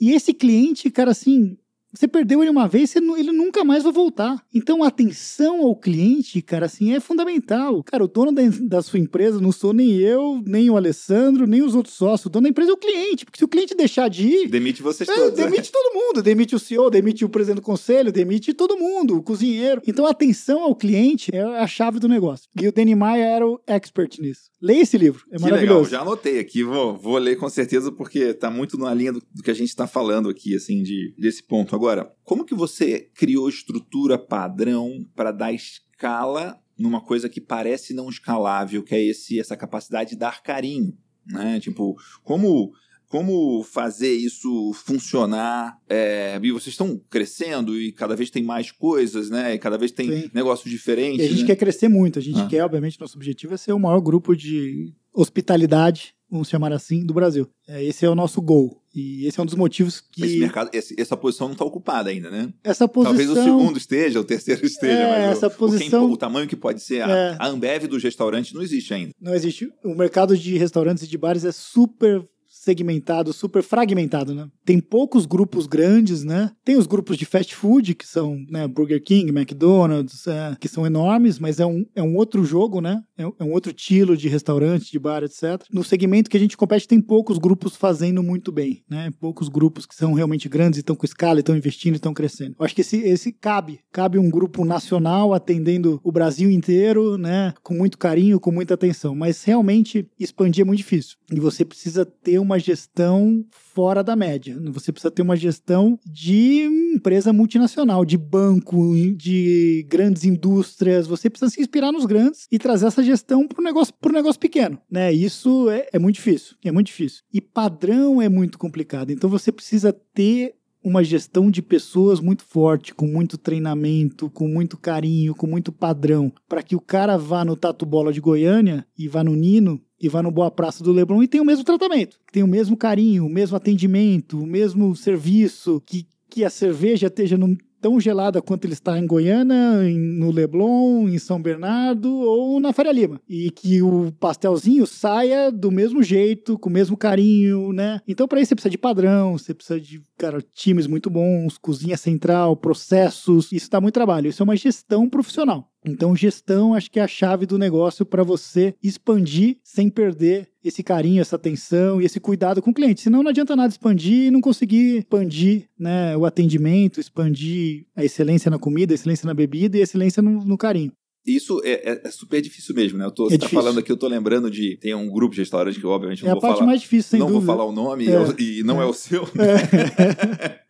E esse cliente, cara, assim, você perdeu ele uma vez, ele nunca mais vai voltar. Então, a atenção ao cliente, cara, assim, é fundamental. Cara, o dono da, da sua empresa não sou nem eu, nem o Alessandro, nem os outros sócios. O dono da empresa é o cliente, porque se o cliente deixar de ir, Demite vocês é, todos. né? demite todo mundo, demite o CEO, demite o presidente do conselho, demite todo mundo, o cozinheiro. Então a atenção ao cliente é a chave do negócio. E o Danny Maia era o expert nisso. Leia esse livro, é Que legal, maravilhoso. já anotei aqui, vou, vou ler com certeza, porque tá muito na linha do, do que a gente está falando aqui, assim, de, desse ponto. Agora, como que você criou estrutura padrão para dar escala numa coisa que parece não escalável, que é esse, essa capacidade de dar carinho, né? Tipo, como como fazer isso funcionar? É, e vocês estão crescendo e cada vez tem mais coisas, né? E cada vez tem Sim. negócios diferentes. E a gente né? quer crescer muito, a gente Ah. quer, obviamente, nosso objetivo é ser o maior grupo de hospitalidade, vamos chamar assim, do Brasil. É, esse é o nosso goal. E esse é um dos motivos que Esse mercado, esse- essa posição não está ocupada ainda, né? essa posição Talvez o segundo esteja, o terceiro esteja, É, mas o- essa o, quem- posição- o tamanho que pode ser a, É. a Ambev dos restaurantes não existe ainda. não existe. O mercado de restaurantes e de bares é super segmentado, super fragmentado, né? Tem poucos grupos grandes, né? Tem os grupos de fast food, que são né, Burger King, McDonald's, é, que são enormes, mas é um, é um outro jogo, né? É, é um outro estilo de restaurante, de bar, etc. No segmento que a gente compete, tem poucos grupos fazendo muito bem, né? Poucos grupos que são realmente grandes e estão com escala, estão investindo e estão crescendo. Eu acho que esse, esse cabe. Cabe um grupo nacional atendendo o Brasil inteiro, né? Com muito carinho, com muita atenção. Mas realmente expandir é muito difícil. E você precisa ter uma gestão fora da média. Você precisa ter uma gestão de empresa multinacional, de banco, de grandes indústrias. Você precisa se inspirar nos grandes e trazer essa gestão para o negócio, negócio pequeno. Né? Isso é, é muito difícil. É muito difícil. E padrão é muito complicado. Então você precisa ter uma gestão de pessoas muito forte, com muito treinamento, com muito carinho, com muito padrão, para que o cara vá no Tatu Bola de Goiânia e vá no Nino e vá no Boa Praça do Leblon e tem o mesmo tratamento, tem o mesmo carinho, o mesmo atendimento, o mesmo serviço, que, que a cerveja esteja no, tão gelada quanto ele está em Goiânia, em, no Leblon, em São Bernardo ou na Faria Lima. E que o pastelzinho saia do mesmo jeito, com o mesmo carinho, né? Então, para isso, você precisa de padrão, você precisa de, cara, times muito bons, cozinha central, processos. Isso dá muito trabalho. Isso é uma gestão profissional. Então, gestão acho que é a chave do negócio para você expandir sem perder esse carinho, essa atenção e esse cuidado com o cliente. Senão não adianta nada expandir e não conseguir expandir né, o atendimento, expandir a excelência na comida, a excelência na bebida e a excelência no, no carinho. Isso é, é, é, super difícil mesmo, né? Eu tô, é você tá falando aqui, eu tô lembrando de. Tem um grupo de restaurantes que, obviamente, não é vou falar. É a parte mais difícil, sem Não dúvida. vou falar o nome é. e não é, o seu. É.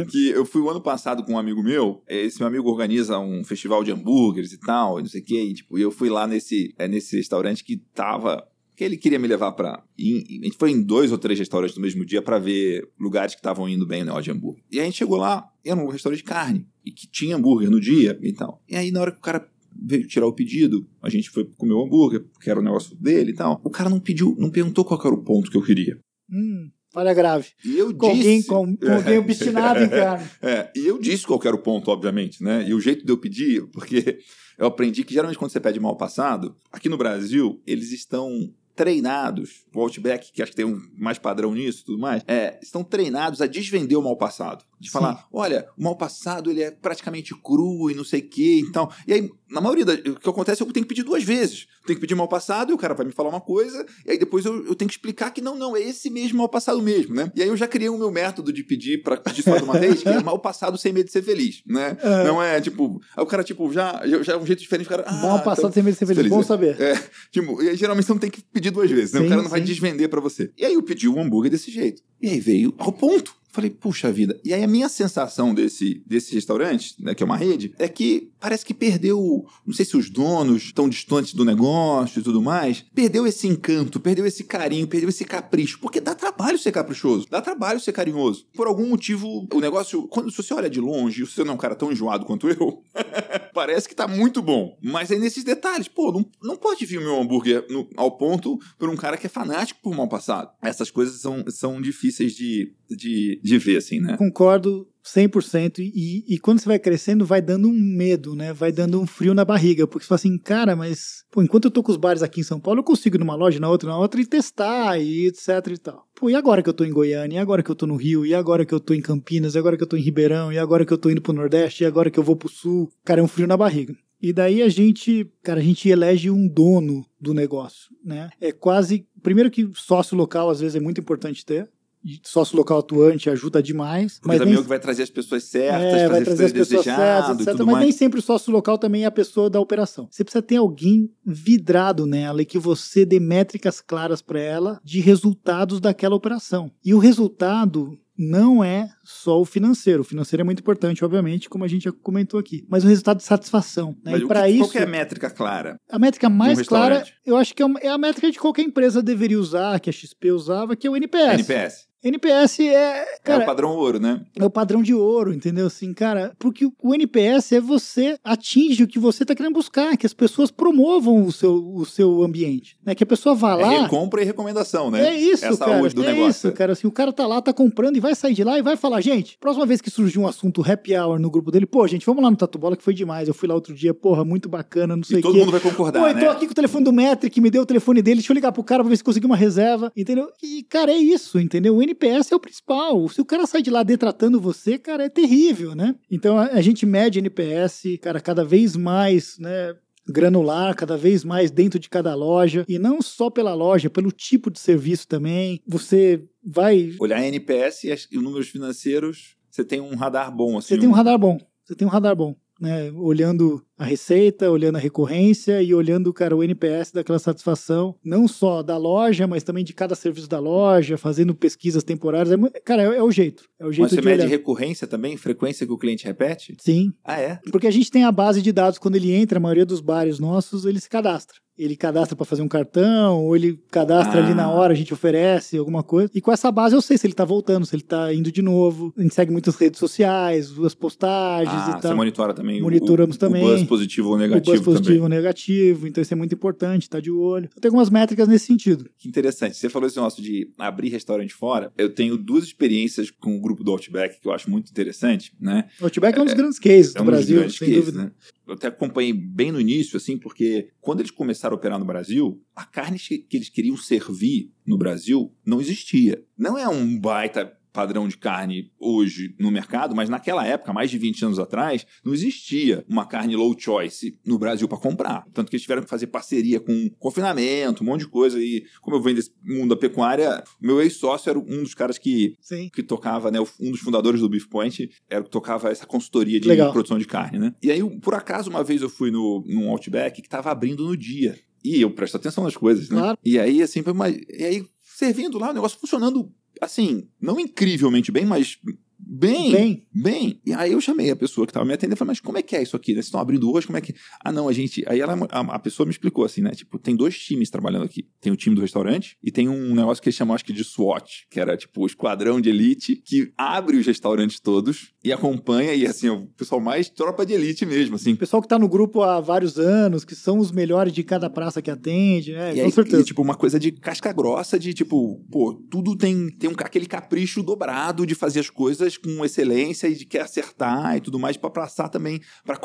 que eu fui o ano passado com um amigo meu. Esse meu amigo organiza um festival de hambúrgueres e tal, e não sei o quê. E, tipo, eu fui lá nesse, é, nesse restaurante que tava que ele queria me levar para. A gente foi em dois ou três restaurantes no mesmo dia para ver lugares que estavam indo bem negócio de hambúrguer. E a gente chegou lá, era um restaurante de carne, e que tinha hambúrguer no dia e tal. E aí, na hora que o cara veio tirar o pedido, a gente foi comer o hambúrguer, que era o negócio dele e tal. O cara não pediu, não perguntou qual era o ponto que eu queria. Hum. Falha grave. E eu com disse. Alguém, com, com alguém obstinado em carne. É, e eu disse qual era o ponto, obviamente, né? E o jeito de eu pedir, porque eu aprendi que geralmente quando você pede mal passado, aqui no Brasil, eles estão treinados, o Outback, que acho que tem um mais padrão nisso e tudo mais, é, estão treinados a desvender o mal passado. De Sim. falar, olha, o mal passado ele é praticamente cru e não sei o que então. E aí, na maioria da, o que acontece é que eu tenho que pedir duas vezes. Eu tenho que pedir mal passado e o cara vai me falar uma coisa, e aí depois eu, eu tenho que explicar que não, não, é esse mesmo mal passado mesmo, né? E aí eu já criei o meu método de pedir para pedir só de uma vez, que é mal passado sem medo de ser feliz, né? É. Não é tipo, aí o cara, tipo, já, já é um jeito diferente, o cara. Ah, mal passado então, sem medo de ser feliz, feliz. bom saber. É, tipo, e aí, geralmente você não tem que pedir duas vezes, né? Sim, o cara não sim. vai desvender para você. E aí eu pedi um hambúrguer desse jeito. E aí veio ao ponto. Falei, puxa vida. E aí a minha sensação desse, desse restaurante, né, que é uma rede, é que parece que perdeu, não sei se os donos estão distantes do negócio e tudo mais, perdeu esse encanto, perdeu esse carinho, perdeu esse capricho, porque dá trabalho ser caprichoso, dá trabalho ser carinhoso. Por algum motivo, o negócio, quando se você olha de longe, você não é um cara tão enjoado quanto eu, parece que tá muito bom. Mas aí nesses detalhes, pô, não, não pode vir o meu hambúrguer no, ao ponto por um cara que é fanático por mal passado. Essas coisas são, são difíceis de, de de ver, assim, né? Concordo 100%. E, e quando você vai crescendo, vai dando um medo, né? Vai dando um frio na barriga. Porque você fala assim, cara, mas pô, enquanto eu tô com os bares aqui em São Paulo, eu consigo ir numa loja, na outra, na outra e testar e etc e tal. Pô, e agora que eu tô em Goiânia? E agora que eu tô no Rio? E agora que eu tô em Campinas? E agora que eu tô em Ribeirão? E agora que eu tô indo pro Nordeste? E agora que eu vou pro Sul? Cara, é um frio na barriga. E daí a gente, cara, a gente elege um dono do negócio, né? É quase, primeiro que sócio local às vezes é muito importante ter, sócio local atuante ajuda demais. Porque mas também nem... é o que vai trazer as pessoas certas, é, vai trazer as pessoas certas, etc. Mas mais. nem sempre o sócio local também é a pessoa da operação. Você precisa ter alguém vidrado nela e que você dê métricas claras para ela de resultados daquela operação. E o resultado não é só o financeiro. O financeiro é muito importante, obviamente, como a gente já comentou aqui. Mas o resultado de satisfação. Né? Mas e para isso, qual é a métrica clara? A métrica mais um clara, eu acho que é, é a métrica que qualquer empresa deveria usar, que a XP usava, que é o NPS. NPS. NPS é. Cara, é o padrão ouro, né? É o padrão de ouro, entendeu? Assim, cara, porque o NPS é você atinge o que você está querendo buscar, que as pessoas promovam o seu, o seu ambiente. Né? Que a pessoa vá lá. É recompra e recomendação, né? É isso, é cara. do é negócio. isso, cara. Assim, o cara tá lá, tá comprando e vai sair de lá e vai falar, gente, próxima vez que surgir um assunto happy hour no grupo dele, pô, gente, vamos lá no Tatu Bola que foi demais. Eu fui lá outro dia, porra, muito bacana, não sei o quê. todo mundo vai concordar, pô, né? eu tô aqui com o telefone do Metric, me deu o telefone dele, deixa eu ligar pro cara pra ver se conseguir uma reserva, entendeu? E, cara, é isso, entendeu? O NPS é o principal. Se o cara sai de lá detratando você, cara, é terrível, né? Então a, a gente mede NPS, cara, cada vez mais, né? granular, cada vez mais dentro de cada loja, e não só pela loja, pelo tipo de serviço também. Você vai. Olhar NPS e, e os números financeiros, você tem um radar bom. Assim, você tem um radar bom. Você tem um radar bom. Né, olhando a receita, olhando a recorrência e olhando, cara, o NPS daquela satisfação, não só da loja, mas também de cada serviço da loja, fazendo pesquisas temporárias. É, cara, é, é, o jeito. É o jeito mas você de mede olhar. recorrência também? Frequência que o cliente repete? Sim. Ah, é? Porque a gente tem a base de dados, quando ele entra, a maioria dos bares nossos, ele se cadastra ele cadastra para fazer um cartão, ou ele cadastra ah. ali na hora, a gente oferece alguma coisa. E com essa base eu sei se ele tá voltando, se ele tá indo de novo. A gente segue muitas redes sociais, as postagens ah, e tal. Você monitora também Monitoramos o, também. O buzz positivo ou negativo. O buzz positivo também. ou negativo, então isso é muito importante, tá de olho. Eu tenho algumas métricas nesse sentido. Que interessante. Você falou esse negócio de abrir restaurante fora. Eu tenho duas experiências com o grupo do Outback que eu acho muito interessante, né? O Outback é, é um dos grandes cases é um do Brasil, grandes sem cases, dúvida. Né? Eu até acompanhei bem no início, assim, porque quando eles começaram a operar no Brasil, a carne que eles queriam servir no Brasil não existia. Não é um baita padrão de carne hoje no mercado, mas naquela época, mais de 20 anos atrás, não existia uma carne low choice no Brasil para comprar. Tanto que eles tiveram que fazer parceria com confinamento, um monte de coisa. E como eu venho desse mundo da pecuária, o meu ex-sócio era um dos caras que, que tocava, né? Um dos fundadores do Beef Point era o que tocava essa consultoria de Legal. produção de carne, né? E aí, por acaso, uma vez eu fui no, num Outback que estava abrindo no dia. E eu presto atenção nas coisas, né? Claro. E aí, assim, foi uma... E aí, servindo lá, o negócio funcionando assim, não incrivelmente bem, mas Bem, bem, bem. E aí eu chamei a pessoa que estava me atendendo e falei, mas como é que é isso aqui? Né? Vocês estão abrindo hoje? Como é que. Ah, não, a gente. Aí ela, a, a, pessoa me explicou assim, né? Tipo, tem dois times trabalhando aqui. Tem o time do restaurante e tem um negócio que eles chamam, acho que, de SWAT, que era tipo o esquadrão de elite, que abre os restaurantes todos e acompanha, e assim, o pessoal mais tropa de elite mesmo, assim. O pessoal que está no grupo há vários anos, que são os melhores de cada praça que atende, né? E Com aí, certeza. E, tipo, uma coisa de casca grossa, de tipo, pô, tudo tem, tem um, aquele capricho dobrado de fazer as coisas com excelência e de quer acertar e tudo mais para passar também, para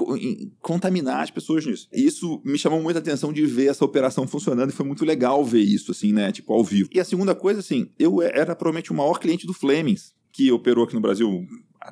contaminar as pessoas nisso. Isso me chamou muita atenção de ver essa operação funcionando e foi muito legal ver isso, assim, né? Tipo, ao vivo. E a segunda coisa, assim, eu era provavelmente o maior cliente do Flemings, que operou aqui no Brasil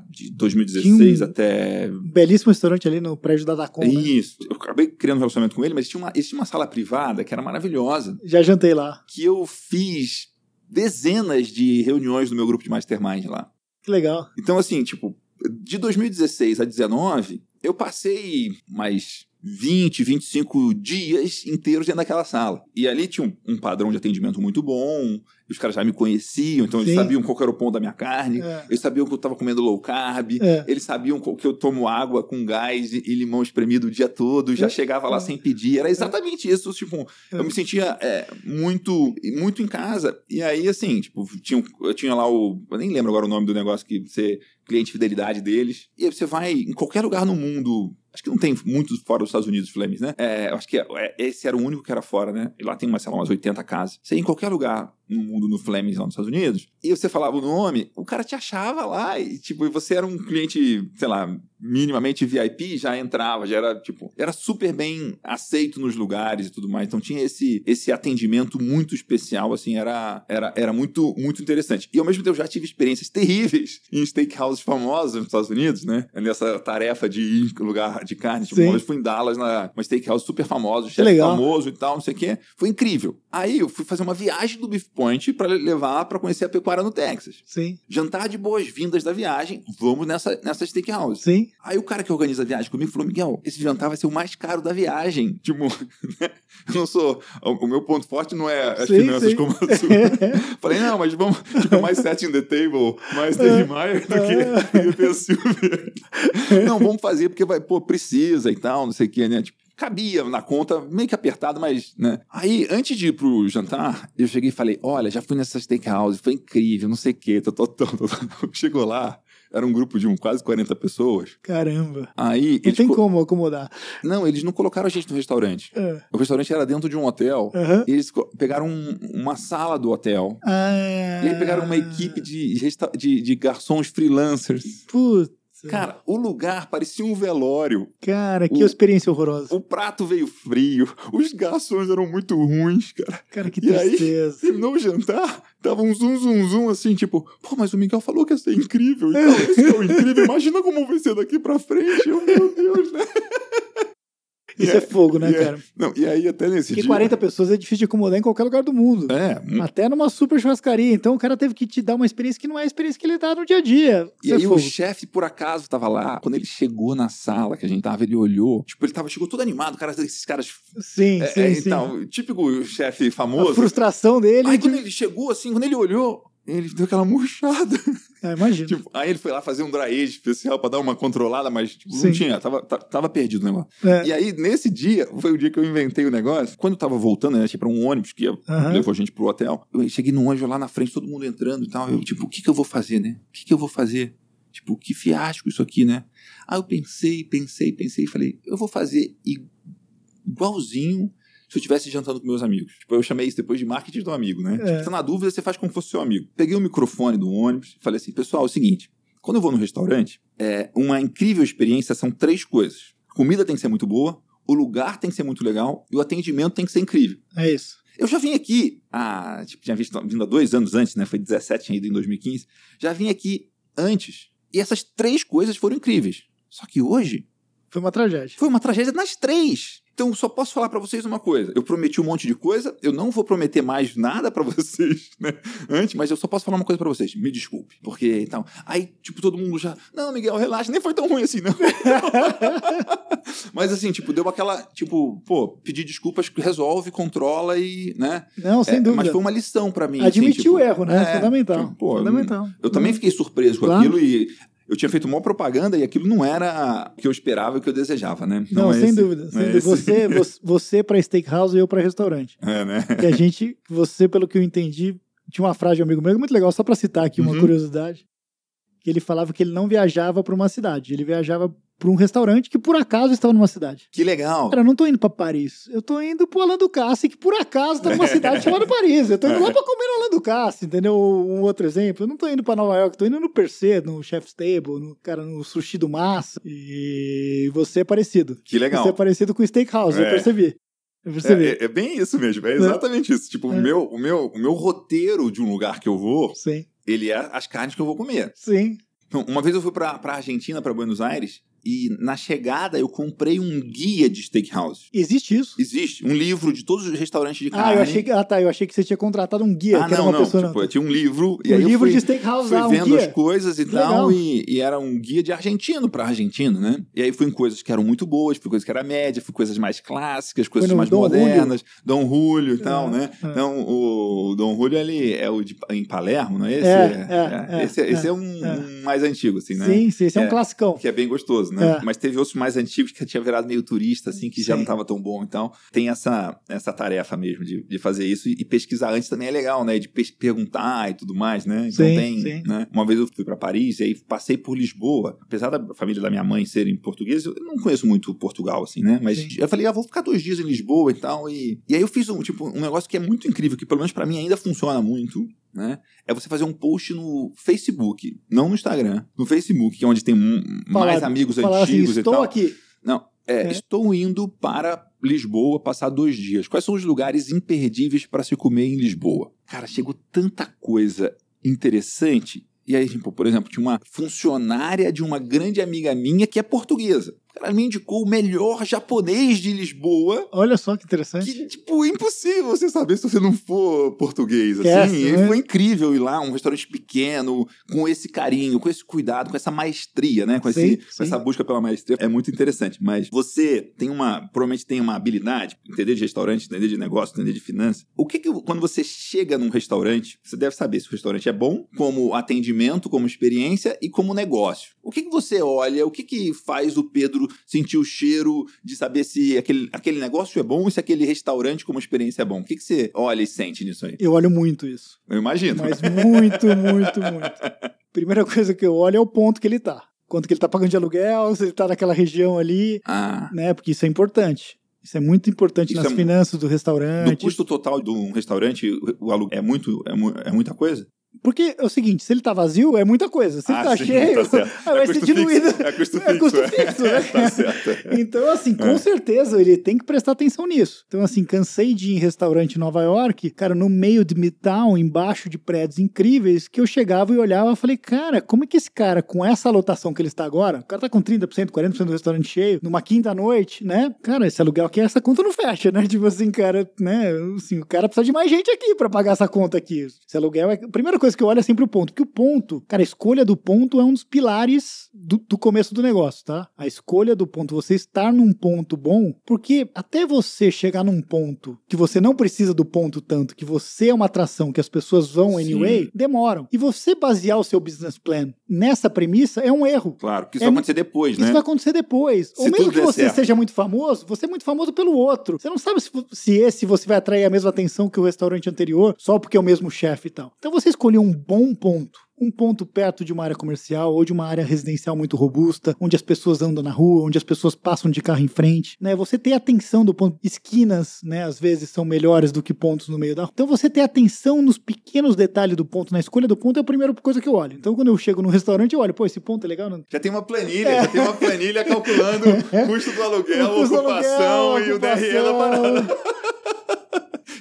de 2016 um até. Belíssimo restaurante ali no prédio da Dacom. Né? Isso. Eu acabei criando um relacionamento com ele, mas tinha uma, tinha uma sala privada que era maravilhosa. Já jantei lá. Que eu fiz dezenas de reuniões no meu grupo de mastermind lá. Que legal. Então, assim, tipo, de 2016 a 2019, eu passei mais 20, 25 dias inteiros dentro daquela sala. E ali tinha um, um padrão de atendimento muito bom, os caras já me conheciam, então Sim. eles sabiam qual era o ponto da minha carne, É. eles sabiam que eu estava comendo low carb, É. eles sabiam que eu tomo água com gás e, limão espremido o dia todo, já É. chegava lá É. sem pedir, era exatamente isso, tipo, É. eu me sentia é, muito muito em casa, e aí assim, tipo, tinha, eu tinha lá o, eu nem lembro agora o nome do negócio que você, cliente fidelidade deles, e aí você vai em qualquer lugar no mundo, acho que não tem muito fora dos Estados Unidos, Flemings, né? É, acho que é- esse era o único que era fora, né? E lá tem, sei lá, umas 80 casas. Você ia em qualquer lugar no mundo, no Flemings, lá nos Estados Unidos, e você falava o nome, o cara te achava lá, e tipo, você era um cliente, sei lá, minimamente VIP, já entrava, já era, tipo, era super bem aceito nos lugares e tudo mais. Então tinha esse, esse atendimento muito especial, assim, era, era, era muito, muito interessante. E ao mesmo tempo eu já tive experiências terríveis em steakhouses famosos nos Estados Unidos, né? Nessa tarefa de ir em lugar de carne. Tipo, vez fui em Dallas, na, uma steakhouse super famosa, chefe famoso e tal, não sei o quê. Foi incrível. Aí eu fui fazer uma viagem do Beef Point para levar para conhecer a pecuária no Texas. Sim, Jantar de boas-vindas da viagem, vamos nessa, nessa steakhouse. sim. Aí o cara que organiza a viagem comigo falou: Miguel, esse jantar vai ser o mais caro da viagem. Tipo, eu não sou. O, meu ponto forte não é as Sim, finanças sim. como a sua. Falei, não, mas vamos. Tipo, mais setting the table, mais Dave Meyer do que do que Silvia. Não, vamos fazer porque vai, pô, precisa e tal, não sei o que, né? Tipo, cabia na conta, meio que apertado, mas, né? Aí, antes de ir pro jantar, eu cheguei e falei: olha, já fui nessa steakhouse, foi incrível, não sei o quê, tô, tô, tô, tô. Chegou lá, era um grupo de um, quase 40 pessoas. Caramba. Aí. Não tem como acomodar. Não, eles não colocaram a gente no restaurante. É. O restaurante era dentro de um hotel. E eles pegaram um- uma sala do hotel. Ah. E aí pegaram uma equipe de, de, de garçons freelancers. Cara, o lugar parecia um velório. Cara, que o- experiência horrorosa. O prato veio frio. Os garçons eram muito ruins, cara. Cara, que E aí? tristeza. Terminou o jantar, tava um zum, zum, zum, assim, tipo, pô, mas o Miguel falou que ia ser incrível e tal. Esse que é incrível. Imagina como vai ser daqui pra frente. Eu, meu Deus, né? Isso E é fogo, né, e é- cara? Não, e aí até nesse Porque dia... 40 pessoas é difícil de acomodar em qualquer lugar do mundo. É, Até numa super churrascaria. Então o cara teve que te dar uma experiência que não é a experiência que ele dá no dia a dia. E Isso é aí fogo. o chefe, por acaso, tava lá. Quando ele chegou na sala que a gente tava, ele olhou. Tipo, ele tava, chegou todo animado. Cara, esses caras... Sim, É, sim, é, sim. então, típico chefe a famoso. frustração dele. Aí de- quando ele chegou, assim, quando ele olhou, ele deu aquela murchada. Ah, imagina. Tipo, aí ele foi lá fazer um dry age especial pra dar uma controlada, mas tipo, não tinha, tava, ta- tava perdido o negócio. É. E aí, nesse dia, foi o dia que eu inventei o negócio. Quando eu tava voltando, né, tipo, pra um ônibus que ia, Aham. levou a gente pro hotel, eu cheguei no ônibus lá na frente, todo mundo entrando e tal. Eu, tipo, o que que eu vou fazer, né? O que que eu vou fazer? Tipo, que fiasco isso aqui, né? Aí eu pensei, pensei, pensei e falei, eu vou fazer igualzinho se eu estivesse jantando com meus amigos. Tipo, eu chamei isso depois de marketing do amigo, né? É. Tipo, tá na dúvida, você faz como fosse seu amigo. Peguei o microfone do ônibus e falei assim, pessoal, é o seguinte, quando eu vou no restaurante, é uma incrível experiência são três coisas. A comida tem que ser muito boa, o lugar tem que ser muito legal e o atendimento tem que ser incrível. É isso. Eu já vim aqui, há, tipo, tinha visto, vindo há dois anos antes, né? Foi 17, tinha ido em 2015. Já vim aqui antes. E essas três coisas foram incríveis. Só que hoje Foi uma tragédia. foi uma tragédia nas três. Então, eu só posso falar pra vocês uma coisa. Eu prometi um monte de coisa, eu não vou prometer mais nada pra vocês, né? Antes, mas eu só posso falar uma coisa pra vocês. Me desculpe. Porque, então. Aí, tipo, todo mundo já. Não, Miguel, relaxa, nem foi tão ruim assim, não. mas, assim, tipo, deu aquela. Tipo, pô, pedir desculpas, resolve, controla e, né? Não, sem É, dúvida. Mas foi uma lição pra mim. Admitir assim, tipo, o erro, né? é, Fundamental. tipo, pô, Fundamental. Eu também fiquei surpreso com Claro. aquilo e eu tinha feito uma propaganda e aquilo não era o que eu esperava e o que eu desejava, né? Não, é sem esse- dúvida. não sem é dúvida. Você, você, você para steakhouse e eu para restaurante. É, né? Que a gente, você, pelo que eu entendi, tinha uma frase de um amigo meu muito legal, só para citar aqui uma Uhum. curiosidade. Que ele falava que ele não viajava para uma cidade, ele viajava para um restaurante que por acaso estava numa cidade. Que legal. Cara, eu não tô indo para Paris, eu tô indo pro Orlando Cassi, que por acaso tá numa cidade chamada Paris. Eu tô indo lá para comer no Orlando Cassi, entendeu? Um outro exemplo, eu não tô indo para Nova York, tô indo no Percê, no Chef's Table, no cara no Sushi do Massa. E você é parecido. Que legal. Você é parecido com o Steakhouse, eu É. percebi. Eu percebi. É, é- é bem isso mesmo, é exatamente isso. Tipo, É. o, meu, o, meu, o meu roteiro de um lugar que eu vou, Sim, ele é as carnes que eu vou comer. sim. Uma vez eu fui pra, pra Argentina, pra Buenos Aires, e na chegada eu comprei um guia de steakhouse. Existe isso. Existe um livro de todos os restaurantes de carne. Ah, eu achei que, ah, tá. Eu achei que você tinha contratado um guia, Ah, não, não. pessoa. Tipo, eu tinha um livro. E um livro fui, de steakhouse fui lá, um vendo guia. as coisas e tal, e, e era um guia de argentino pra argentino, né? E aí fui em coisas que eram muito boas, fui em coisas que era média, fui em coisas mais clássicas, coisas mais Dom modernas, Dom Julio e tal, É, né? é. Então, o Dom Julio, ele é o de, em Palermo, não é esse? É, é, é, esse, esse é, um, é. um mais antigo, assim, né? Sim, sim, esse é, um É. classicão. Que é bem gostoso, né? É. Mas teve outros mais antigos que tinha virado meio turista, assim, que já Sim. não estava tão bom. Então, tem essa, essa tarefa mesmo de, de fazer isso. E, e pesquisar antes também é legal, né? De perguntar e tudo mais, né? Então Sim, tem. sim. Né? Uma vez eu fui para Paris e aí passei por Lisboa. Apesar da família da minha mãe serem portugueses, eu não conheço muito Portugal, assim, né? Mas Sim. eu falei, ah, vou ficar dois dias em Lisboa e tal. E, e aí eu fiz um, tipo, um negócio que é muito incrível, que pelo menos para mim ainda funciona muito. Né? É você fazer um post no Facebook, não no Instagram, no Facebook, que é onde tem um- mais Falar- amigos Falar assim, antigos e estou tal. aqui. Não, é, É. estou indo para Lisboa passar dois dias. Quais são os lugares imperdíveis para se comer em Lisboa? Cara, chegou tanta coisa interessante. E aí, tipo, por exemplo, tinha uma funcionária de uma grande amiga minha que é portuguesa. Ela me indicou o melhor japonês de Lisboa. Olha só que interessante. Que, tipo, impossível você saber se você não for português, assim. Esquece, E né? foi incrível ir lá, um restaurante pequeno, com esse carinho, com esse cuidado, com essa maestria, né? Com, esse, Sim, com sim. essa busca pela maestria. É muito interessante. Mas você tem uma, provavelmente tem uma habilidade, entender de restaurante, entender de negócio, entender de finanças. O que que, quando você chega num restaurante, você deve saber se o restaurante é bom, como atendimento, como experiência e como negócio. O que que você olha, o que que faz o Pedro dentro, sentir o cheiro, de saber se aquele, aquele negócio é bom ou se aquele restaurante como experiência é bom. O que, que você olha e sente nisso aí? Eu olho muito isso. Eu imagino. Mas muito, muito, muito. Primeira coisa que eu olho é o ponto que ele tá. Quanto que ele tá pagando de aluguel, se ele tá naquela região ali, Ah, né? Porque isso é importante. Isso é muito importante Isso nas é finanças do do restaurante. custo total de um restaurante, o aluguel é, muito, é, mu- é muita coisa? Porque é o seguinte, se ele tá vazio, é muita coisa. Se ele Ah, tá sim, cheio, tá certo. aí vai É ser diluído. fixo, é custo É custo fixo, fixo, né? Tá certo. Então, assim, com É. certeza ele tem que prestar atenção nisso. Então, assim, cansei de ir em restaurante em Nova York, cara, no meio de Midtown, embaixo de prédios incríveis, que eu chegava e olhava e falei, cara, como é que esse cara, com essa lotação que ele está agora, o cara tá com 30%, 40% do restaurante cheio, numa quinta-noite, né? Cara, esse aluguel aqui, essa conta não fecha, né? Tipo assim, cara, né? Assim, o cara precisa de mais gente aqui pra pagar essa conta aqui. Esse aluguel é. A primeira coisa que eu olho é sempre o ponto. Porque o ponto, cara, a escolha do ponto é um dos pilares do, do começo do negócio, tá? A escolha do ponto, você estar num ponto bom, porque até você chegar num ponto que você não precisa do ponto tanto, que você é uma atração, que as pessoas vão Sim. anyway, demoram. E você basear o seu business plan nessa premissa é um erro. Claro, porque isso É vai acontecer depois, Isso né? vai acontecer depois. Se Ou mesmo que você certo. seja muito famoso, você é muito famoso pelo outro. Você não sabe se, se esse você vai atrair a mesma atenção que o restaurante anterior, só porque é o mesmo chefe e tal. Então você um bom ponto. Um ponto perto de uma área comercial ou de uma área residencial muito robusta, onde as pessoas andam na rua, onde as pessoas passam de carro em frente, né? Você ter atenção do ponto. Esquinas, né? Às vezes são melhores do que pontos no meio da rua. Então você ter atenção nos pequenos detalhes do ponto, na escolha do ponto, é a primeira coisa que eu olho. Então quando eu chego no restaurante, eu olho, pô, esse ponto é legal? Não, Já tem uma planilha, já tem uma planilha calculando o custo do aluguel, custo ocupação aluguel, e o DRE da ocupação. parada.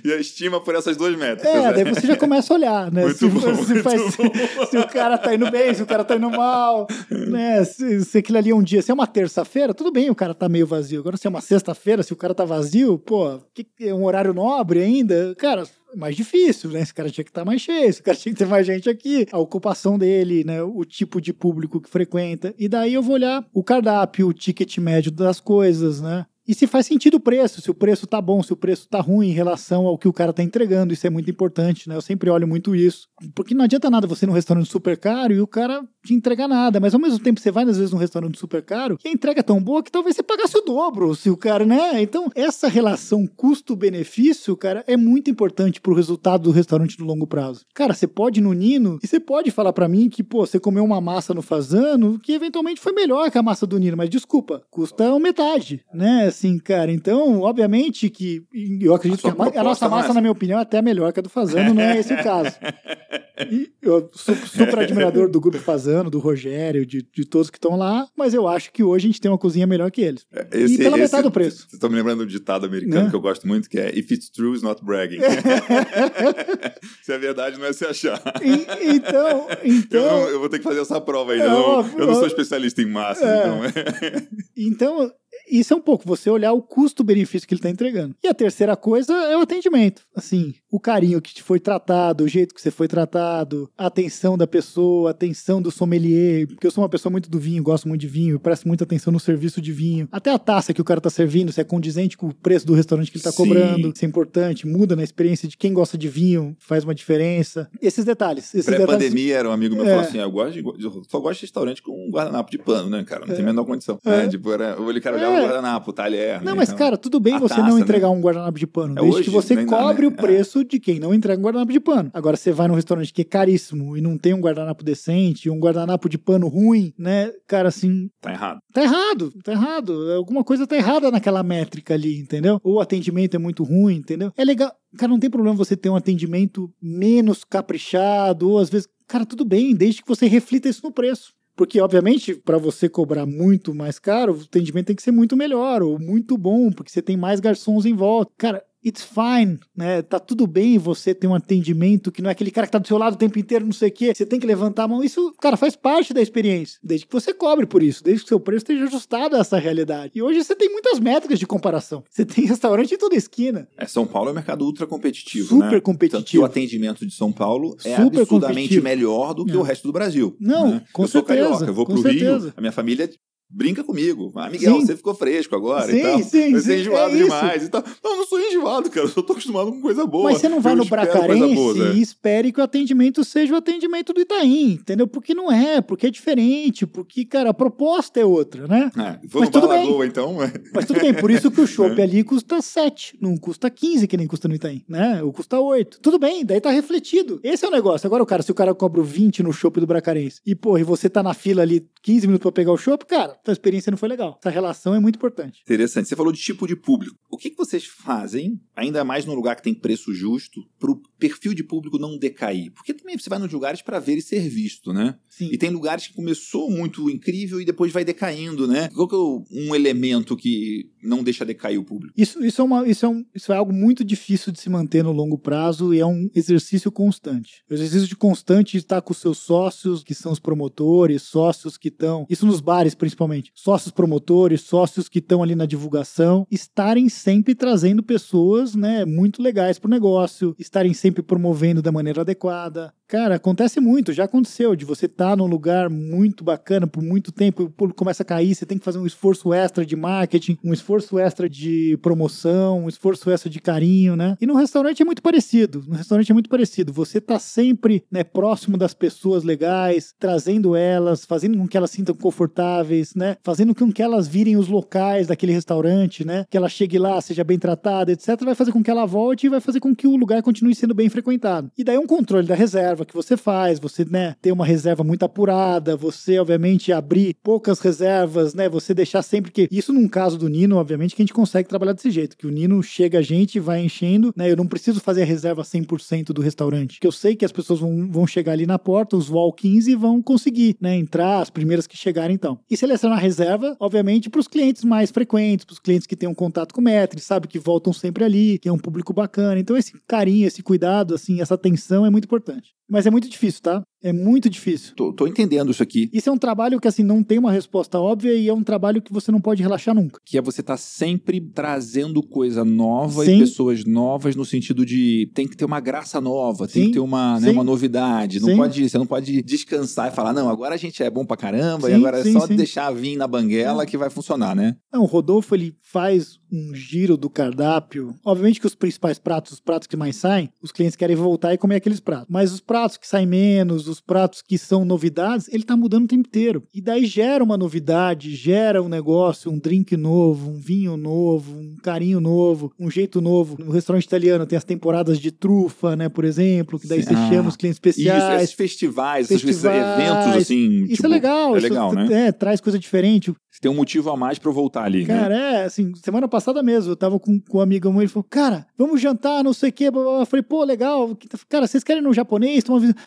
E a estima por essas duas métricas. É, né? daí você já começa a olhar, né? Muito se, bom, se faz- bom. se o cara tá indo bem, se o cara tá indo mal, né? Se, se aquilo ali é um dia, se é uma terça-feira, tudo bem, o cara tá meio vazio. Agora, se é uma sexta-feira, se o cara tá vazio, pô, que, é um horário nobre ainda, cara. é Mais difícil, né? Esse cara tinha que estar mais cheio, esse cara tinha que ter mais gente aqui, a ocupação dele, né? O tipo de público que frequenta. E daí eu vou olhar o cardápio, o ticket médio das coisas, né? E se faz sentido o preço, se o preço tá bom, se o preço tá ruim em relação ao que o cara tá entregando, isso é muito importante, né? Eu sempre olho muito isso. Porque não adianta nada você ir num restaurante super caro e o cara te entregar nada, mas ao mesmo tempo você vai às vezes num restaurante super caro e a entrega é tão boa que talvez você pagasse o dobro se o cara, né? Então, essa relação custo-benefício, cara, é muito importante pro resultado do restaurante no longo prazo. Cara, você pode ir no Nino e você pode falar pra mim que, pô, você comeu uma massa no Fazano que eventualmente foi melhor que a massa do Nino, mas desculpa, custa metade, né? Assim, cara, então, obviamente que eu acredito A que a, a nossa é massa, na minha opinião, é até melhor que a do Fazano, não é esse o caso. E eu sou super admirador do grupo Fazano, do Rogério, de, de todos que estão lá, mas eu acho que hoje a gente tem uma cozinha melhor que eles. Esse- e pela esse- metade do preço. Vocês estão me lembrando do ditado americano Né? que eu gosto muito, que é If it's true, it's not bragging. se é verdade, não é se achar. E- então, Eu, então, não- eu vou ter que fazer essa prova ainda. É eu, não, eu não sou especialista em massa, É. então. então, isso é um pouco você olhar o custo-benefício que ele está entregando. E a terceira coisa é o atendimento. Assim, o carinho que te foi tratado, o jeito que você foi tratado, a atenção da pessoa, a atenção do sommelier, porque eu sou uma pessoa muito do vinho, gosto muito de vinho, presto muita atenção no serviço de vinho. Até a taça que o cara tá servindo, se é condizente com o preço do restaurante que ele tá Sim. cobrando, isso é importante, muda na experiência de quem gosta de vinho, faz uma diferença. Esses detalhes, esses detalhes Pré-pandemia, era um amigo meu É. falou assim: eu, gosto de, eu só gosto de restaurante com um guardanapo de pano, né, cara? Não tem a menor condição. É. Né? Tipo, era, eu cara olhava É. o guardanapo, o talher. Não, né? mas Então, cara, tudo bem a você taça, não né? entregar um guardanapo de pano, É desde hoje, que você dá, cobre né? o preço de quem não entrega um guardanapo de pano. Agora, você vai num restaurante que é caríssimo e não tem um guardanapo decente, um guardanapo de pano ruim, né? Cara, assim, Tá errado. tá errado, tá errado. Alguma coisa tá errada naquela métrica ali, entendeu? Ou o atendimento é muito ruim, entendeu? É legal. Cara, não tem problema você ter um atendimento menos caprichado, ou às vezes. Cara, tudo bem, desde que você reflita isso no preço. Porque, obviamente, para você cobrar muito mais caro, o atendimento tem que ser muito melhor, ou muito bom, porque você tem mais garçons em volta. Cara, it's fine, né? Tá tudo bem você ter um atendimento que não é aquele cara que tá do seu lado o tempo inteiro, não sei o quê. Você tem que levantar a mão. Isso, cara, faz parte da experiência. Desde que você cobre por isso, desde que o seu preço esteja ajustado a essa realidade. E hoje você tem muitas métricas de comparação. Você tem restaurante em toda esquina. É, São Paulo é um mercado ultra competitivo. Super né? competitivo. Tanto que o atendimento de São Paulo é Super absurdamente competitivo. melhor do que Não. o resto do Brasil. Não, né? com eu sou certeza, carioca, eu vou pro Rio, certeza. a minha família brinca comigo. Ah, Miguel, sim. você ficou fresco agora sim, e tal. Sim, você é enjoado é demais e tal. Não, eu não sou enjoado, cara. Eu só tô acostumado com coisa boa. Mas você não vai eu no Bracarense boa, né? e espere que o atendimento seja o atendimento do Itaim, entendeu? Porque não é, porque é diferente, porque, cara, a proposta é outra, né? Vou Mas tudo bem. Lagoa, então. Mas tudo bem, por isso que o chopp é. ali custa 7, não custa 15, que nem custa no Itaim, né? Ou custa 8. Tudo bem, daí tá refletido. Esse é o negócio. Agora, o cara, se o cara cobra 20 no chopp do Bracarense e, pô, e você tá na fila ali 15 minutos para pegar o chopp, cara, tua experiência não foi legal. Essa relação é muito importante. Interessante. Você falou de tipo de público. O que, que vocês fazem, ainda mais num lugar que tem preço justo, pro perfil de público não decair? Porque também você vai nos lugares para ver e ser visto, né? Sim. E tem lugares que começou muito incrível e depois vai decaindo, né? Qual que é um elemento que não deixa decair o público? Isso, isso, é, uma, isso, é, um, isso é algo muito difícil de se manter no longo prazo e é um exercício constante. O exercício de constante de estar com os seus sócios, que são os promotores, sócios que estão, isso nos bares principalmente, sócios promotores, sócios que estão ali na divulgação, estarem sempre trazendo pessoas, né, muito legais para o negócio, estarem sempre promovendo da maneira adequada. Cara, acontece muito, já aconteceu de você estar tá num lugar muito bacana por muito tempo, o público começa a cair, você tem que fazer um esforço extra de marketing, um esforço extra de promoção, um esforço extra de carinho, né? E no restaurante é muito parecido. No restaurante é muito parecido. Você tá sempre, né, próximo das pessoas legais, trazendo elas, fazendo com que elas sintam confortáveis, né? Fazendo com que elas virem os locais daquele restaurante, né? Que ela chegue lá, seja bem tratada, etc. Vai fazer com que ela volte e vai fazer com que o lugar continue sendo bem frequentado. E daí um controle da reserva que você faz, você, né, ter uma reserva muito apurada, você, obviamente, abrir poucas reservas, né? Você deixar sempre que. Isso num caso do Nino, obviamente, que a gente consegue trabalhar desse jeito, que o Nino chega a gente, vai enchendo, né? Eu não preciso fazer a reserva 100% do restaurante, que eu sei que as pessoas vão, vão chegar ali na porta, os walk-ins e vão conseguir, né? Entrar, as primeiras que chegarem então. E selecionar a reserva, obviamente, para os clientes mais frequentes, para os clientes que têm um contato com o mestre, sabe que voltam sempre ali, que é um público bacana. Então esse carinho, esse cuidado, assim, essa atenção é muito importante. Mas é muito difícil, tá? É muito difícil. Tô, tô, entendendo isso aqui. Isso é um trabalho que, assim, não tem uma resposta óbvia e é um trabalho que você não pode relaxar nunca. Que é você estar tá sempre trazendo coisa nova Sim. e pessoas novas no sentido de tem que ter uma graça nova, Sim. tem que ter uma, né, uma novidade. Não pode, você não pode descansar e falar, não, agora a gente é bom pra caramba e agora é só deixar vir na banguela que vai funcionar, né? Não, o Rodolfo, ele faz um giro do cardápio. Obviamente que os principais pratos, os pratos que mais saem, os clientes querem voltar e comer aqueles pratos. Mas os pratos que saem menos, os pratos que são novidades, ele tá mudando o tempo inteiro. E daí gera uma novidade, gera um negócio, um drink novo, um vinho novo, um carinho novo, um jeito novo. No restaurante italiano tem as temporadas de trufa, né, por exemplo, que daí Sim. você ah, chama os clientes especiais. Isso, esses festivais, festivais esses eventos, assim. Isso é tipo, é legal. É legal, isso, né? É, traz coisa diferente. Você tem um motivo a mais para voltar ali, né? Cara, né? é, assim, semana passada mesmo, eu tava com, com um amigo meu, ele falou, cara, vamos jantar, não sei o quê. Eu falei, pô, legal. Cara, vocês querem no japonês?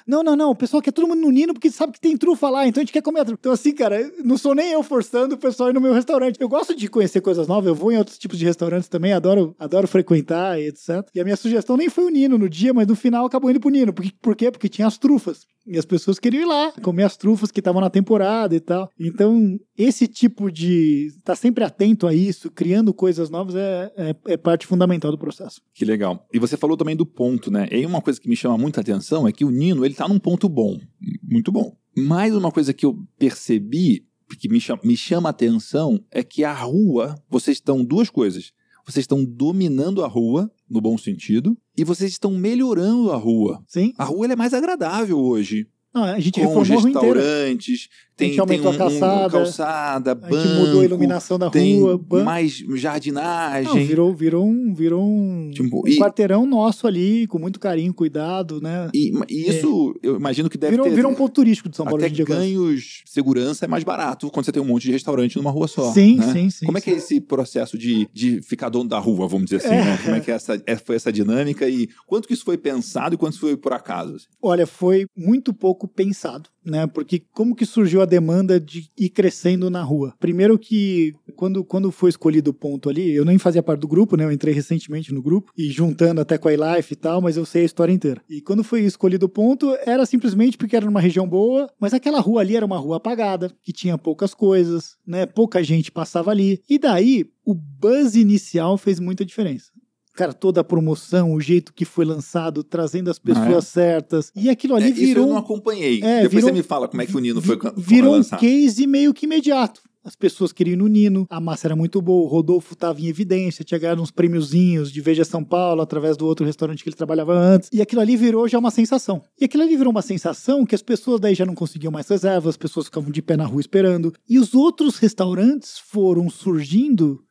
Não, não, não, o pessoal quer todo mundo no Nino porque sabe que tem trufa lá, então a gente quer comer a trufa. Então, assim, cara, não sou nem eu forçando o pessoal a ir no meu restaurante. Eu gosto de conhecer coisas novas, eu vou em outros tipos de restaurantes também, adoro, adoro frequentar e etc. E a minha sugestão nem foi o Nino no dia, mas no final acabou indo pro Nino. Por, por quê? Porque tinha as trufas. E as pessoas queriam ir lá, comer as trufas que estavam na temporada e tal. Então, esse tipo de estar tá sempre atento a isso, criando coisas novas, é, é, é, parte fundamental do processo. Que legal. E você falou também do ponto, né? E uma coisa que me chama muita atenção é que o Nino, ele tá num ponto bom. Muito bom. Mais uma coisa que eu percebi, que me chama, me chama a atenção, é que a rua, vocês estão duas coisas. Vocês estão dominando a rua no bom sentido, e vocês estão melhorando a rua. Sim. A rua é mais agradável hoje. Não, a gente com restaurantes, tem, aumentou tem um, a calçada, um, calçada banco, gente mudou a iluminação da rua, banco. mais jardinagem. Não, virou, virou um, virou um, tipo, um e, quarteirão nosso ali, com muito carinho, cuidado, né? E, e isso, é. eu imagino que deve virou, ter... Virou um ponto turístico de São Paulo. Até ganhos, segurança é mais barato quando você tem um monte de restaurante numa rua só. Sim, né? sim, sim. Como é que é esse processo de, de ficar dono da rua, vamos dizer assim, é. né? Como é que é essa, é, foi essa dinâmica e quanto que isso foi pensado e quanto isso foi por acaso? Assim? Olha, foi muito pouco pensado, né? Porque como que surgiu a demanda de ir crescendo na rua. Primeiro que quando, quando foi escolhido o ponto ali, eu nem fazia parte do grupo, né? Eu entrei recentemente no grupo e juntando até com a iLife e tal, mas eu sei a história inteira. E quando foi escolhido o ponto, era simplesmente porque era numa região boa, mas aquela rua ali era uma rua apagada, que tinha poucas coisas, né? Pouca gente passava ali. E daí, o buzz inicial fez muita diferença cara, toda a promoção, o jeito que foi lançado, trazendo as pessoas ah, é? certas. E aquilo ali é, virou. Isso eu não acompanhei. É, Depois virou, você me fala como é que o Nino foi, virou um case meio que imediato. as pessoas queriam ir no Nino, a massa era muito boa, o Rodolfo estava em evidência, tinha ganhado uns prêmiozinhos de Veja São Paulo através do outro restaurante que ele trabalhava antes, e aquilo ali virou já uma sensação. E aquilo ali virou uma sensação que as pessoas daí já não conseguiam mais reservas, as pessoas ficavam de pé na rua esperando, e os outros restaurantes foram surgindo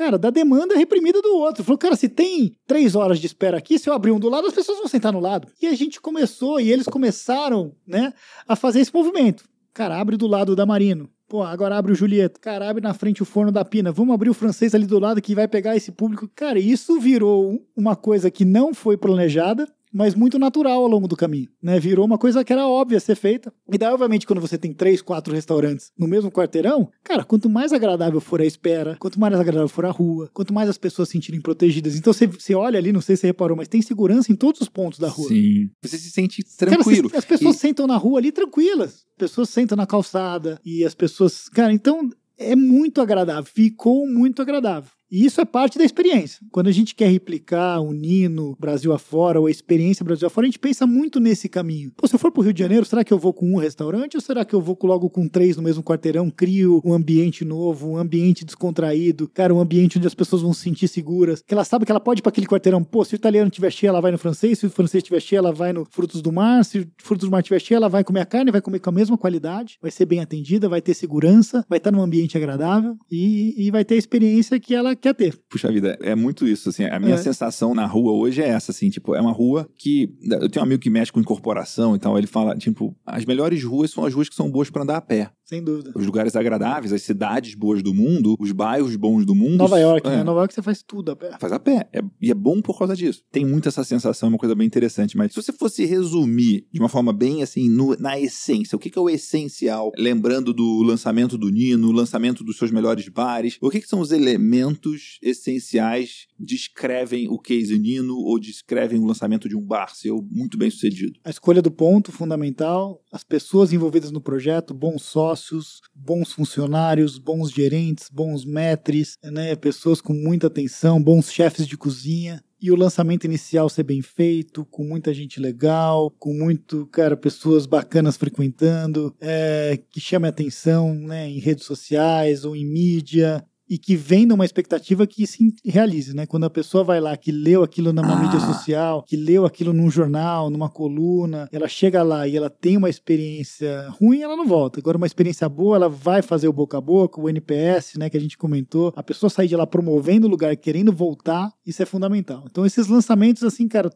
cara, da demanda reprimida do outro. Falou, cara, se tem três horas de espera aqui, se eu abrir um do lado, as pessoas vão sentar no lado. E a gente começou, e eles começaram, né, a fazer esse movimento. Cara, abre do lado da Marino. Pô, agora abre o Julieta. Cara, abre na frente o forno da Pina. Vamos abrir o francês ali do lado que vai pegar esse público. Cara, isso virou uma coisa que não foi planejada mas muito natural ao longo do caminho, né? Virou uma coisa que era óbvia ser feita. E daí, obviamente, quando você tem três, quatro restaurantes no mesmo quarteirão, cara, quanto mais agradável for a espera, quanto mais agradável for a rua, quanto mais as pessoas se sentirem protegidas. Então você, você olha ali, não sei se você reparou, mas tem segurança em todos os pontos da rua. Sim. Você se sente tranquilo. Cara, as pessoas e... sentam na rua ali tranquilas. As pessoas sentam na calçada e as pessoas. Cara, então é muito agradável. Ficou muito agradável. E isso é parte da experiência. Quando a gente quer replicar o Nino Brasil afora ou a experiência Brasil afora, a gente pensa muito nesse caminho. Pô, se eu for pro Rio de Janeiro, será que eu vou com um restaurante ou será que eu vou logo com três no mesmo quarteirão? Crio um ambiente novo, um ambiente descontraído, cara, um ambiente onde as pessoas vão se sentir seguras, que ela sabe que ela pode ir para aquele quarteirão. Pô, se o italiano tiver cheio, ela vai no francês, se o francês tiver cheio, ela vai no frutos do mar, se frutos do mar tiver cheio, ela vai comer a carne, vai comer com a mesma qualidade, vai ser bem atendida, vai ter segurança, vai estar num ambiente agradável e, e vai ter a experiência que ela quer ter. Puxa vida, é muito isso, assim, a minha é. sensação na rua hoje é essa, assim, tipo, é uma rua que, eu tenho um amigo que mexe com incorporação e tal, ele fala, tipo, as melhores ruas são as ruas que são boas para andar a pé. Sem dúvida. Os lugares agradáveis, as cidades boas do mundo, os bairros bons do mundo. Nova York, é. né? Nova York você faz tudo a pé. Faz a pé. É, e é bom por causa disso. Tem muito essa sensação, uma coisa bem interessante. Mas se você fosse resumir de uma forma bem assim, no, na essência, o que, que, é o essencial? Lembrando do lançamento do Nino, o lançamento dos seus melhores bares, o que, que são os elementos essenciais descrevem o case Nino ou descrevem o lançamento de um bar seu muito bem sucedido? A escolha do ponto fundamental, as pessoas envolvidas no projeto, bons sócios sócios, bons funcionários, bons gerentes, bons metres, né, pessoas com muita atenção, bons chefes de cozinha. E o lançamento inicial ser bem feito, com muita gente legal, com muito, cara, pessoas bacanas frequentando, é, que chame atenção né, em redes sociais ou em mídia, e que venda uma expectativa que se realize, né? Quando a pessoa vai lá, que leu aquilo numa ah. mídia social, que leu aquilo num jornal, numa coluna, ela chega lá e ela tem uma experiência ruim, ela não volta. Agora, uma experiência boa, ela vai fazer o boca a boca, o NPS, né, que a gente comentou. A pessoa sair de lá promovendo o lugar, querendo voltar, isso é fundamental. Então, esses lançamentos, assim, cara,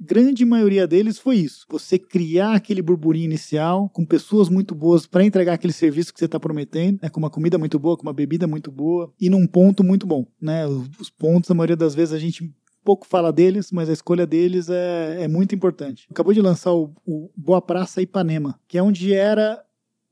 grande maioria deles foi isso. Você criar aquele burburinho inicial com pessoas muito boas para entregar aquele serviço que você está prometendo, né, com uma comida muito boa, com uma bebida muito boa e num ponto muito bom. Né? Os pontos, a maioria das vezes, a gente pouco fala deles, mas a escolha deles é, é muito importante. Acabou de lançar o, o Boa Praça Ipanema, que é onde era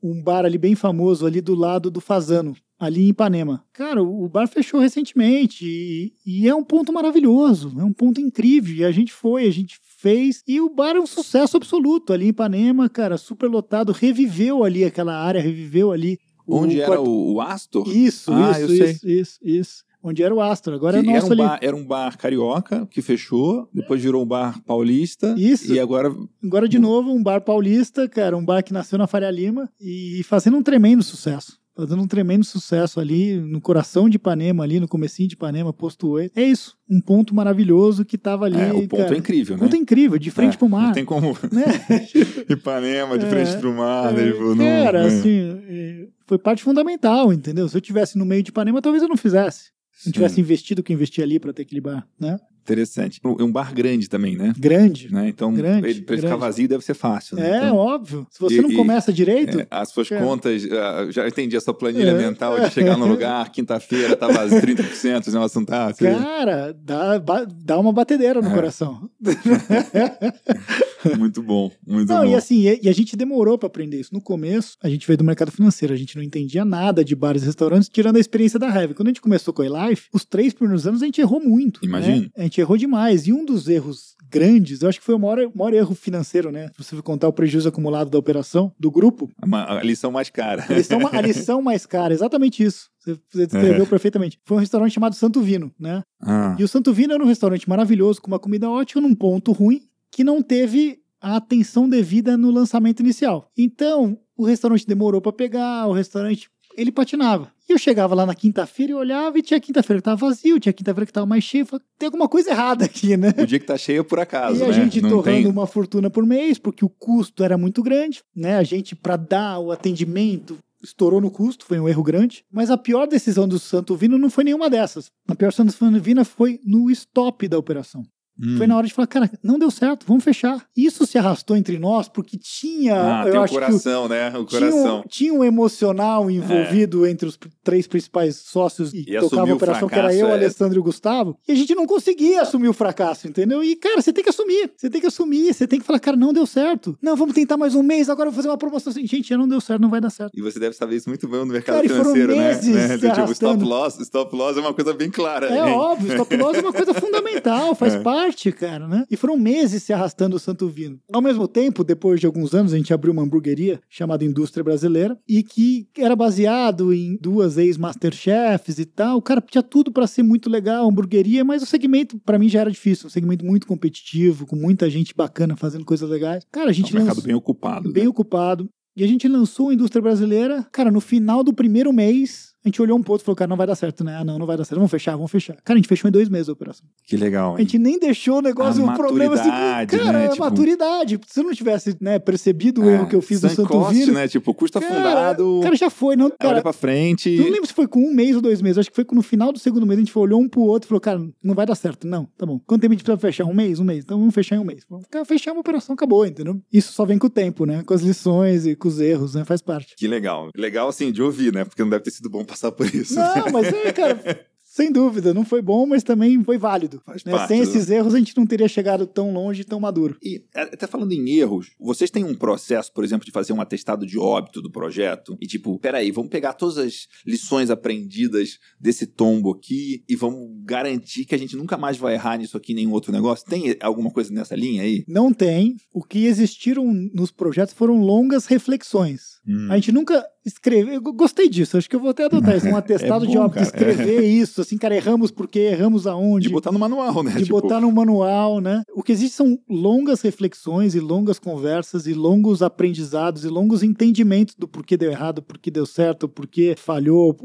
um bar ali bem famoso, ali do lado do Fazano, ali em Ipanema. Cara, o bar fechou recentemente e, e, é um ponto maravilhoso, é um ponto incrível. E a gente foi, a gente fez e o bar é um sucesso absoluto ali em Ipanema, cara, super lotado, reviveu ali aquela área, reviveu ali. Onde era o, o Astor? Isso, ah, isso, isso, isso, isso onde era o Astor. Agora que é nosso era um, ali. bar, era um bar carioca que fechou, depois virou um bar paulista. Isso. E agora. Agora, de novo, um bar paulista, cara, um bar que nasceu na Faria Lima e fazendo um tremendo sucesso fazendo um tremendo sucesso ali no coração de Ipanema, ali no comecinho de Ipanema, posto 8. É isso, um ponto maravilhoso que tava ali. É, o ponto cara, é incrível, né? Ponto incrível, de frente é, pro mar. Não tem como. Né? Ipanema, de frente é, pro mar, né? Tipo, cara, assim, foi parte fundamental, entendeu? Se eu tivesse no meio de Ipanema, talvez eu não fizesse não tivesse investido o que investir ali para ter aquele bar, né? Interessante. É um bar grande também, né? Grande. Né? Então, grande, ele, pra ele ficar vazio deve ser fácil. Né? É, então, óbvio. Se você e, não começa direito. É, as suas é. contas, uh, já entendi a sua planilha é. mental de chegar no lugar, quinta-feira, tá vazio 30%, o negócio não tá. Assim. Cara, dá, dá uma batedeira no é. coração. muito bom, muito não, bom. E assim, e a gente demorou para aprender isso. No começo, a gente veio do mercado financeiro, a gente não entendia nada de bares e restaurantes, tirando a experiência da Heavy. Quando a gente começou com a iLife, os três primeiros anos a gente errou muito. Imagina. Né? A gente errou demais. E um dos erros grandes, eu acho que foi o maior, maior erro financeiro, né? Se você contar o prejuízo acumulado da operação, do grupo. A, a lição mais cara. A lição, a lição mais cara, exatamente isso. Você descreveu é. perfeitamente. Foi um restaurante chamado Santo Vino, né? Ah. E o Santo Vino era um restaurante maravilhoso, com uma comida ótima, num ponto ruim, que não teve a atenção devida no lançamento inicial. Então, o restaurante demorou para pegar, o restaurante ele patinava. E eu chegava lá na quinta-feira e olhava e tinha quinta-feira que tava vazio, tinha quinta-feira que tava mais cheio. Falei, tem alguma coisa errada aqui, né? O dia que tá cheio é por acaso, E a né? gente Não torrando tem- uma fortuna por mês, porque o custo era muito grande, né? A gente, para dar o atendimento, estourou no custo, foi um erro grande. Mas a pior decisão do Santo Vino não foi nenhuma dessas. A pior decisão do Santo Vino foi no stop da operação. Hum. Foi na hora de falar, cara, não deu certo, vamos fechar. Isso se arrastou entre nós porque tinha, Ah, eu tem o acho que o- coração, né? O tinha um, coração. tinha um emocional envolvido entre os três principais sócios e, E tocava a operação, que era fracasso eu, é- Alessandro e o Gustavo, e a gente não conseguia assumir o fracasso, entendeu? E, cara, você tem que assumir, você tem que assumir, você tem que falar, cara, não deu certo. Não, vamos tentar mais um mês, agora eu vou fazer uma promoção assim. Gente, já não deu certo, não vai dar certo. E você deve saber isso muito bem no mercado Cara, foram financeiro, né? né? tipo, stop loss, stop loss é uma coisa bem clara. É hein? óbvio, stop loss é uma coisa fundamental, faz parte, cara, né? E foram meses se arrastando o Santo Vino. Ao mesmo tempo, depois de alguns anos, a gente abriu uma hamburgueria chamada Indústria Brasileira e que era baseado em duas ex-masterchefs e tal. O cara tinha tudo pra ser muito legal, hamburgueria, mas o segmento pra mim já era difícil, um segmento muito competitivo, com muita gente bacana fazendo coisas legais. Cara, a É gente um mercado lançou- bem ocupado. bem né? ocupado. E a gente lançou a indústria brasileira, cara, no final do primeiro mês, a gente olhou um pro outro e falou, cara, não vai dar certo, né? Ah, não, não vai dar certo. Vamos fechar, vamos fechar. Cara, a gente fechou em dois meses a operação. Que legal, A gente nem deixou o negócio, A um problema assim. Cara, né? é Tipo- maturidade. Se eu não tivesse né, percebido o erro que eu fiz no Santo cost, Vino, né? Tipo, custo cara, afundado, cara, já foi, não, olha cara, pra frente. não lembro se foi com um mês ou dois meses. Acho que foi no final do segundo mês. A gente foi, olhou um pro outro e falou, cara, não vai dar certo. Não, tá bom. Quanto tempo a gente precisa fechar? Um mês? Um mês. Então vamos fechar em um mês. Vamos cara, fechar uma operação, acabou, entendeu? Isso só vem com o tempo, né? Com as lições e com os erros, né? Faz parte. Que legal. Legal, assim, de ouvir, né? Porque não deve ter sido bom passar por isso. Não, mas é, cara, sem dúvida, não foi bom, mas também foi válido. Né? parte, Sem né? esses erros, a gente não teria chegado tão longe e tão maduro. E até falando em erros, vocês têm um processo, por exemplo, de fazer um atestado de óbito do projeto? E tipo, peraí, vamos pegar todas as lições aprendidas desse tombo aqui e vamos garantir que a gente nunca mais vai errar nisso aqui em nenhum outro negócio? Tem alguma coisa nessa linha aí? Não tem. O que existiram nos projetos foram longas reflexões. Hum. A gente nunca escreveu. Eu gostei disso, acho que eu vou até adotar isso. Um atestado É de bom, óbito, cara. escrever isso, assim, cara, erramos porque erramos aonde. De botar no manual, né? de Tipo, botar no manual, né? O que existe são longas reflexões e longas conversas e longos aprendizados e longos entendimentos do porquê deu errado, porquê deu certo, porquê falhou,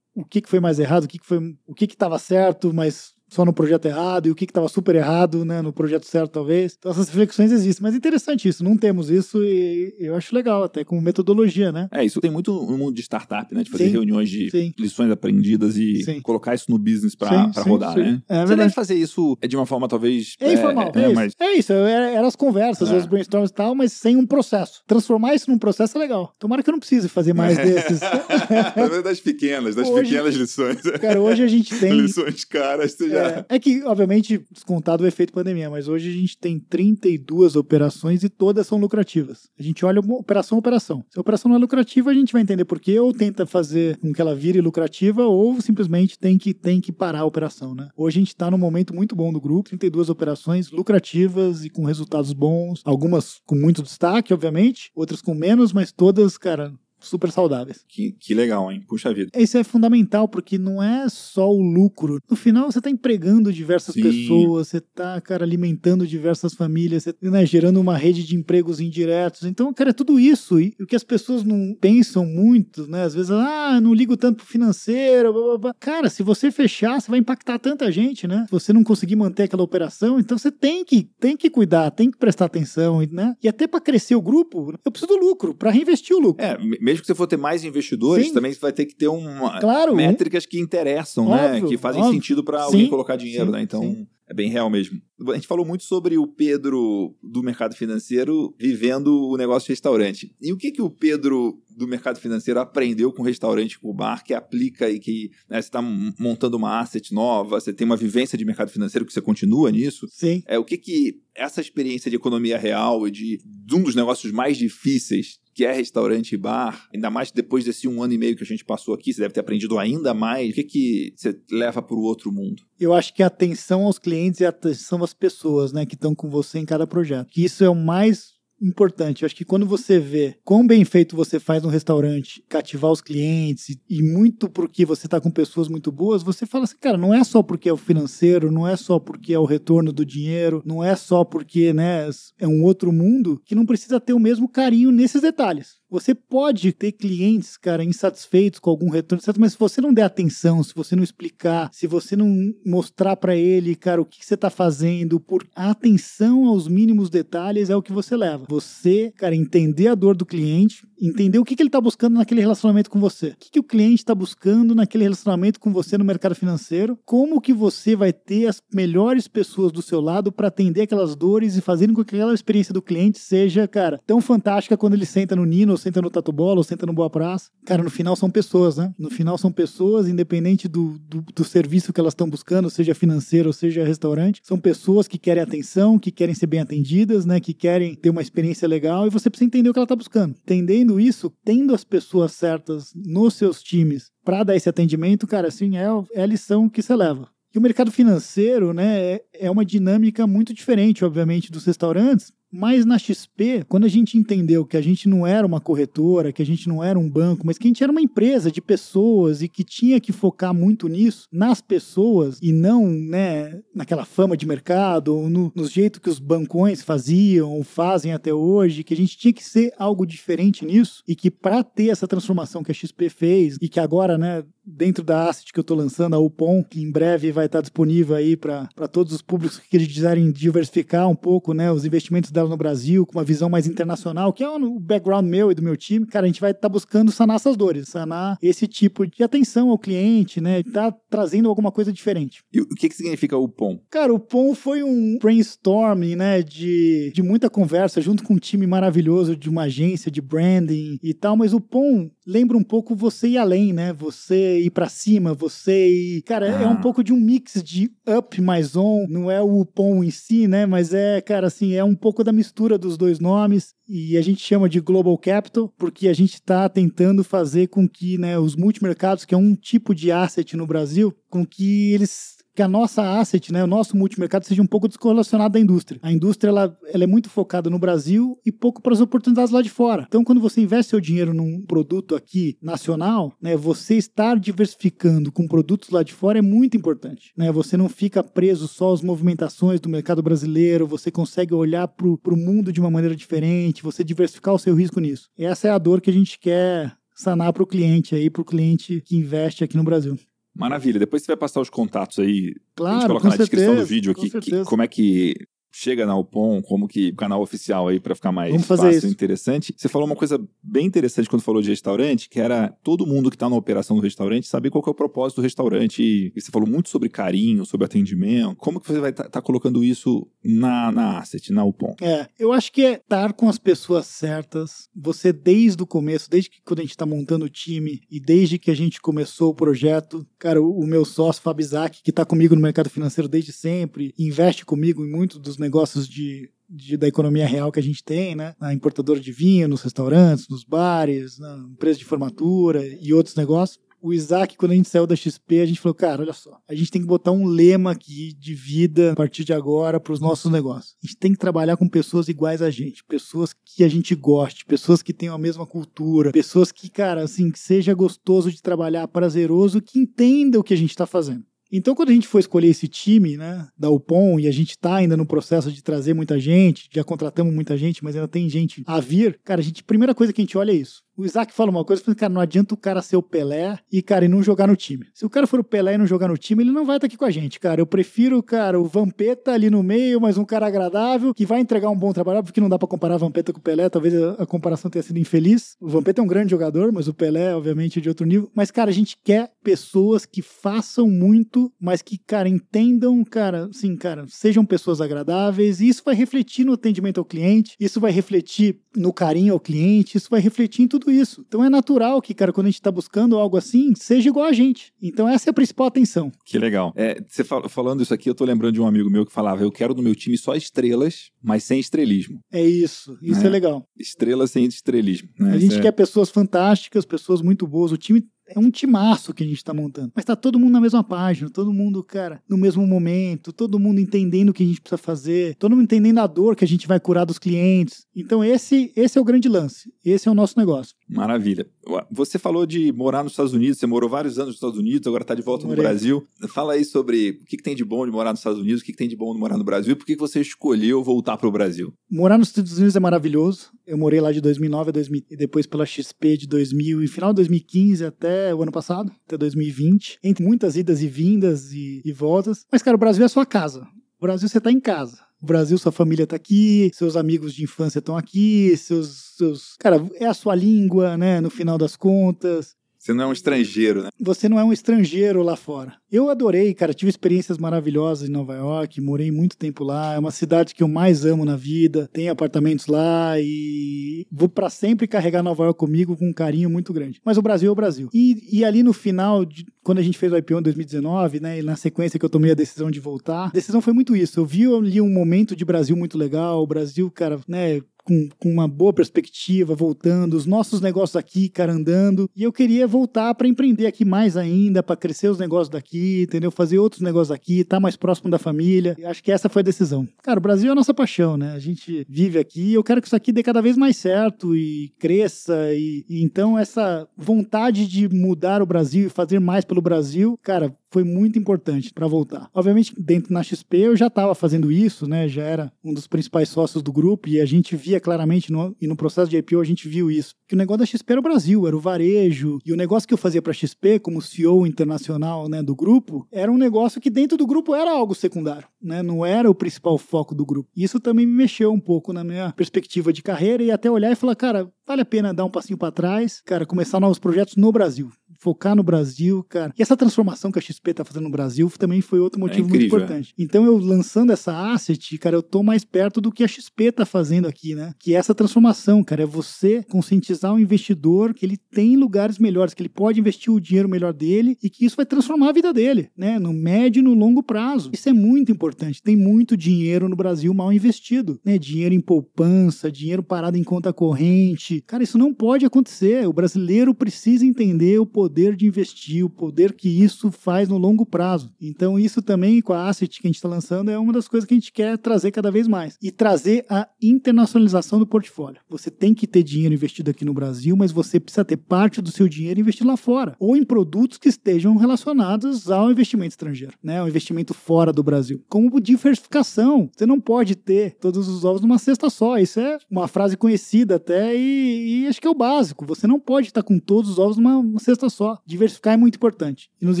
o que que foi mais errado, o que que foi, o que estava certo, mas só no projeto errado e o que estava super errado, né, no projeto certo talvez. Então essas reflexões existem, mas é interessante isso, não temos isso e eu acho legal até como metodologia, né? É, isso tem muito no mundo de startup, né? De fazer Sim, reuniões de sim. lições aprendidas e Sim. colocar isso no business sim, rodar, né? É Você deve fazer isso de uma forma talvez... É informal, é, é, isso. mas É isso, era, era as conversas, É. os brainstorms e tal, mas sem um processo. Transformar isso num processo é legal. Tomara que eu não precise fazer mais desses. Das pequenas, das Hoje- pequenas lições. Cara, hoje a gente tem. lições caras, você já... É, é que, obviamente, descontado o efeito pandemia, mas hoje a gente tem 32 operações e todas são lucrativas. A gente olha operação a operação. Se a operação não é lucrativa, a gente vai entender por quê, ou tenta fazer com que ela vire lucrativa, ou simplesmente tem que, tem que parar a operação, né? Hoje a gente está num momento muito bom do grupo, 32 operações lucrativas e com resultados bons, algumas com muito destaque, obviamente, outras com menos, mas todas, cara, super saudáveis. Que, que legal, hein? Puxa vida. Isso é fundamental, porque não é só o lucro. No final, você está empregando diversas Sim. pessoas, você está, cara, alimentando diversas famílias, você né, gerando uma rede de empregos indiretos. Então, cara, é tudo isso. E o que as pessoas não pensam muito, né? Às vezes, ah, não ligo tanto pro financeiro, blá, blá, blá. Cara, se você fechar, você vai impactar tanta gente, né? Se você não conseguir manter aquela operação, então você tem que, tem que cuidar, tem que prestar atenção, né? E até para crescer o grupo, eu preciso do lucro, para reinvestir o lucro. É, mesmo que você for ter mais investidores, Sim. também você vai ter que ter uma Claro, um- métricas que interessam, né? Óbvio, Que fazem óbvio. sentido para alguém colocar dinheiro, sim, né? Então, é bem real mesmo. A gente falou muito sobre o Pedro do mercado financeiro vivendo o negócio de restaurante. E o que que o Pedro do mercado financeiro aprendeu com restaurante com bar que aplica e que né, você está montando uma asset nova, você tem uma vivência de mercado financeiro que você continua nisso? Sim. É o que que essa experiência de economia real e de, de um dos negócios mais difíceis, que é restaurante e bar, ainda mais depois desse um ano e meio que a gente passou aqui, você deve ter aprendido ainda mais. O que que você leva para o outro mundo? Eu acho que a atenção aos clientes e a atenção às pessoas, né, que estão com você em cada projeto. Que isso é o mais importante. Eu acho que quando você vê quão bem feito você faz no restaurante, cativar os clientes e, e muito porque você está com pessoas muito boas, você fala assim, cara, não é só porque é o financeiro, não é só porque é o retorno do dinheiro, não é só porque, né, é um outro mundo que não precisa ter o mesmo carinho nesses detalhes. Você pode ter clientes, cara, insatisfeitos com algum retorno, certo? mas se você não der atenção, se você não explicar, se você não mostrar para ele, cara, o que, que você está fazendo, por atenção aos mínimos detalhes é o que você leva. Você, cara, entender a dor do cliente, entender o que, que ele está buscando naquele relacionamento com você. O que, que o cliente está buscando naquele relacionamento com você no mercado financeiro. Como que você vai ter as melhores pessoas do seu lado para atender aquelas dores e fazendo com que aquela experiência do cliente seja, cara, tão fantástica quando ele senta no Nino, ou senta no Tatu Bola, ou senta no Boa Praça. Cara, no final são pessoas, né? No final são pessoas, independente do, do, do serviço que elas estão buscando, seja financeiro ou seja restaurante. São pessoas que querem atenção, que querem ser bem atendidas, né? Que querem ter uma experiência legal e você precisa entender o que ela está buscando. Entendendo isso, tendo as pessoas certas nos seus times para dar esse atendimento, cara, assim, é, é a lição que você leva. E o mercado financeiro, né, é, é uma dinâmica muito diferente, obviamente, dos restaurantes, mas na XP, quando a gente entendeu que a gente não era uma corretora, que a gente não era um banco, mas que a gente era uma empresa de pessoas e que tinha que focar muito nisso, nas pessoas e não né, naquela fama de mercado ou no, nos jeitos que os bancões faziam ou fazem até hoje, que a gente tinha que ser algo diferente nisso e que para ter essa transformação que a XP fez e que agora, né, dentro da asset que eu estou lançando, a UPON, que em breve vai estar disponível aí para todos os públicos que quiserem diversificar um pouco né, os investimentos dela no Brasil, com uma visão mais internacional, que é o background meu e do meu time. Cara, a gente vai estar tá buscando sanar essas dores, sanar esse tipo de atenção ao cliente, né? Tá trazendo alguma coisa diferente. E o que, que significa o POM? Cara, o POM foi um brainstorming, né, de, de muita conversa, junto com um time maravilhoso de uma agência de branding e tal, mas o POM lembra um pouco você ir além, né? Você ir para cima, você ir. Cara, ah. é um ah. pouco de um mix de up mais on, não é o POM em si, né? Mas é, cara, assim, é um pouco da mistura dos dois nomes e a gente chama de Global Capital porque a gente está tentando fazer com que né, os multimercados, que é um tipo de asset no Brasil, com que eles que a nossa asset, né, o nosso multimercado seja um pouco descorrelacionado da indústria. A indústria ela, ela é muito focada no Brasil e pouco para as oportunidades lá de fora. Então, quando você investe seu dinheiro num produto aqui nacional, né, você estar diversificando com produtos lá de fora é muito importante. Né? Você não fica preso só às movimentações do mercado brasileiro, você consegue olhar para o mundo de uma maneira diferente, você diversificar o seu risco nisso. Essa é a dor que a gente quer sanar para o cliente aí, para o cliente que investe aqui no Brasil. Maravilha. Depois você vai passar os contatos aí. Claro, a gente coloca na certeza, descrição do vídeo aqui. Que, como é que chega na Alpon, como que canal oficial aí para ficar mais Vamos fácil isso. e interessante. Você falou uma coisa bem interessante quando falou de restaurante, que era todo mundo que está na operação do restaurante saber qual é o propósito do restaurante. E você falou muito sobre carinho, sobre atendimento. Como que você vai estar tá, tá colocando isso na, na Asset, na Alpon? É, eu acho que é estar com as pessoas certas. Você desde o começo, desde que quando a gente está montando o time e desde que a gente começou o projeto, cara, o, o meu sócio Fabizak, que está comigo no mercado financeiro desde sempre, investe comigo em muitos dos negócios de, de, da economia real que a gente tem, né? Na importadora de vinho, nos restaurantes, nos bares, na empresa de formatura e outros negócios. O Isaac, quando a gente saiu da XP, a gente falou, cara, olha só, a gente tem que botar um lema aqui de vida a partir de agora para os nossos negócios. A gente tem que trabalhar com pessoas iguais a gente, pessoas que a gente goste, pessoas que tenham a mesma cultura, pessoas que, cara, assim, que seja gostoso de trabalhar, prazeroso, que entenda o que a gente está fazendo. Então, quando a gente foi escolher esse time, né, da UPOM, e a gente está ainda no processo de trazer muita gente, já contratamos muita gente, mas ainda tem gente a vir, cara, a gente, primeira coisa que a gente olha é isso. O Isaac fala uma coisa, cara, não adianta o cara ser o Pelé e, cara, e não jogar no time. Se o cara for o Pelé e não jogar no time, ele não vai estar aqui com a gente, cara. Eu prefiro, cara, o Vampeta ali no meio, mas um cara agradável, que vai entregar um bom trabalho, porque não dá para comparar Vampeta com o Pelé, talvez a, comparação tenha sido infeliz. O Vampeta é um grande jogador, mas o Pelé, obviamente, é de outro nível. Mas, cara, a gente quer pessoas que façam muito, mas que, cara, entendam, cara, sim, cara, sejam pessoas agradáveis, e isso vai refletir no atendimento ao cliente, isso vai refletir no carinho ao cliente, isso vai refletir em tudo isso. Então é natural que, cara, quando a gente está buscando algo assim, seja igual a gente. Então essa é a principal atenção. Que legal. É, você fal falando isso aqui, eu tô lembrando de um amigo meu que falava: eu quero no meu time só estrelas, mas sem estrelismo. É isso. Isso é, é legal. Estrelas sem estrelismo. Né? A gente é... quer pessoas fantásticas, pessoas muito boas. O time é um timaço que a gente está montando. Mas tá todo mundo na mesma página, todo mundo, cara, no mesmo momento, todo mundo entendendo o que a gente precisa fazer, todo mundo entendendo a dor que a gente vai curar dos clientes. Então esse, esse é o grande lance. Esse é o nosso negócio. Maravilha. Você falou de morar nos Estados Unidos, você morou vários anos nos Estados Unidos, agora está de volta Morei. no Brasil. Fala aí sobre o que, que, tem de bom de morar nos Estados Unidos, o que, que tem de bom de morar no Brasil e por que, que você escolheu voltar para o Brasil. Morar nos Estados Unidos é maravilhoso. Eu morei lá de 2009 a 2000 e depois pela XP de 2000 e final de 2015 até o ano passado, até 2020, entre muitas idas e vindas e, e voltas. Mas cara, o Brasil é a sua casa. O Brasil você tá em casa. O Brasil, sua família tá aqui, seus amigos de infância estão aqui, seus, seus. Cara, é a sua língua, né? No final das contas. Você não é um estrangeiro, né? Você não é um estrangeiro lá fora. Eu adorei, cara. Tive experiências maravilhosas em Nova York. Morei muito tempo lá. É uma cidade que eu mais amo na vida. Tenho apartamentos lá e vou para sempre carregar Nova York comigo com um carinho muito grande. Mas o Brasil é o Brasil. E, e ali no final, de, quando a gente fez o IPO em 2019, né? E na sequência que eu tomei a decisão de voltar, a decisão foi muito isso. Eu vi ali um momento de Brasil muito legal. O Brasil, cara, né? Com, com uma boa perspectiva, voltando, os nossos negócios aqui, cara, andando. E eu queria voltar para empreender aqui mais ainda, para crescer os negócios daqui, entendeu? Fazer outros negócios aqui, estar tá mais próximo da família. Acho que essa foi a decisão. Cara, o Brasil é a nossa paixão, né? A gente vive aqui eu quero que isso aqui dê cada vez mais certo e cresça. E, e então essa vontade de mudar o Brasil e fazer mais pelo Brasil, cara, foi muito importante para voltar. Obviamente, dentro na XP eu já estava fazendo isso, né? Já era um dos principais sócios do grupo e a gente via claramente no, e no processo de IPO a gente viu isso. Que o negócio da XP era o Brasil, era o varejo e o negócio que eu fazia para XP como CEO internacional, né, do grupo, era um negócio que dentro do grupo era algo secundário, né? Não era o principal foco do grupo. Isso também me mexeu um pouco na minha perspectiva de carreira e até olhar e falar, cara, vale a pena dar um passinho para trás, cara, começar novos projetos no Brasil focar no Brasil, cara. E essa transformação que a XP tá fazendo no Brasil também foi outro motivo é incrível, muito importante. É. Então eu lançando essa asset, cara, eu tô mais perto do que a XP tá fazendo aqui, né? Que é essa transformação, cara, é você conscientizar o investidor que ele tem lugares melhores, que ele pode investir o dinheiro melhor dele e que isso vai transformar a vida dele, né? No médio e no longo prazo. Isso é muito importante. Tem muito dinheiro no Brasil mal investido, né? Dinheiro em poupança, dinheiro parado em conta corrente. Cara, isso não pode acontecer. O brasileiro precisa entender o poder poder de investir, o poder que isso faz no longo prazo. Então, isso também com a asset que a gente está lançando é uma das coisas que a gente quer trazer cada vez mais. E trazer a internacionalização do portfólio. Você tem que ter dinheiro investido aqui no Brasil, mas você precisa ter parte do seu dinheiro investido lá fora. Ou em produtos que estejam relacionados ao investimento estrangeiro, né? Ao investimento fora do Brasil. Como diversificação. Você não pode ter todos os ovos numa cesta só. Isso é uma frase conhecida até e, e acho que é o básico. Você não pode estar com todos os ovos numa cesta só só. Diversificar é muito importante. E nos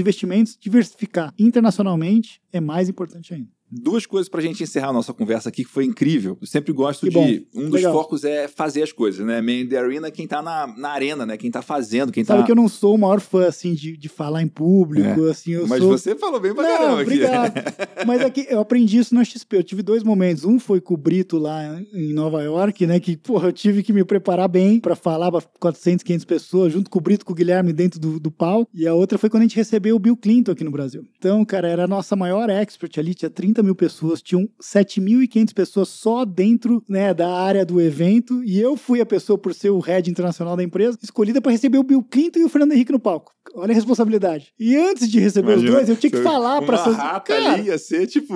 investimentos, diversificar internacionalmente é mais importante ainda. Duas coisas pra gente encerrar a nossa conversa aqui, que foi incrível. Eu sempre gosto que de. Bom. Um dos Legal. focos é fazer as coisas, né? Man in the Arena, quem tá na, na arena, né? Quem tá fazendo, quem Sabe tá. que eu não sou o maior fã, assim, de, de falar em público, é. assim. Mas sou... você falou bem pra não, caramba obrigado. aqui. Mas aqui, eu aprendi isso na XP. Eu tive dois momentos. Um foi com o Brito lá em Nova York, né? Que, porra, eu tive que me preparar bem pra falar pra 400, 500 pessoas, junto com o Brito, com o Guilherme dentro do, do palco. E a outra foi quando a gente recebeu o Bill Clinton aqui no Brasil. Então, cara, era a nossa maior expert ali, tinha 30 mil pessoas, tinha tinham 7.500 pessoas só dentro né, da área do evento e eu fui a pessoa, por ser o head internacional da empresa, escolhida para receber o Bill Clinton e o Fernando Henrique no palco. Olha a responsabilidade. E antes de receber Imagina, os dois, eu tinha que falar para... Uma rata cara, ali ia ser tipo...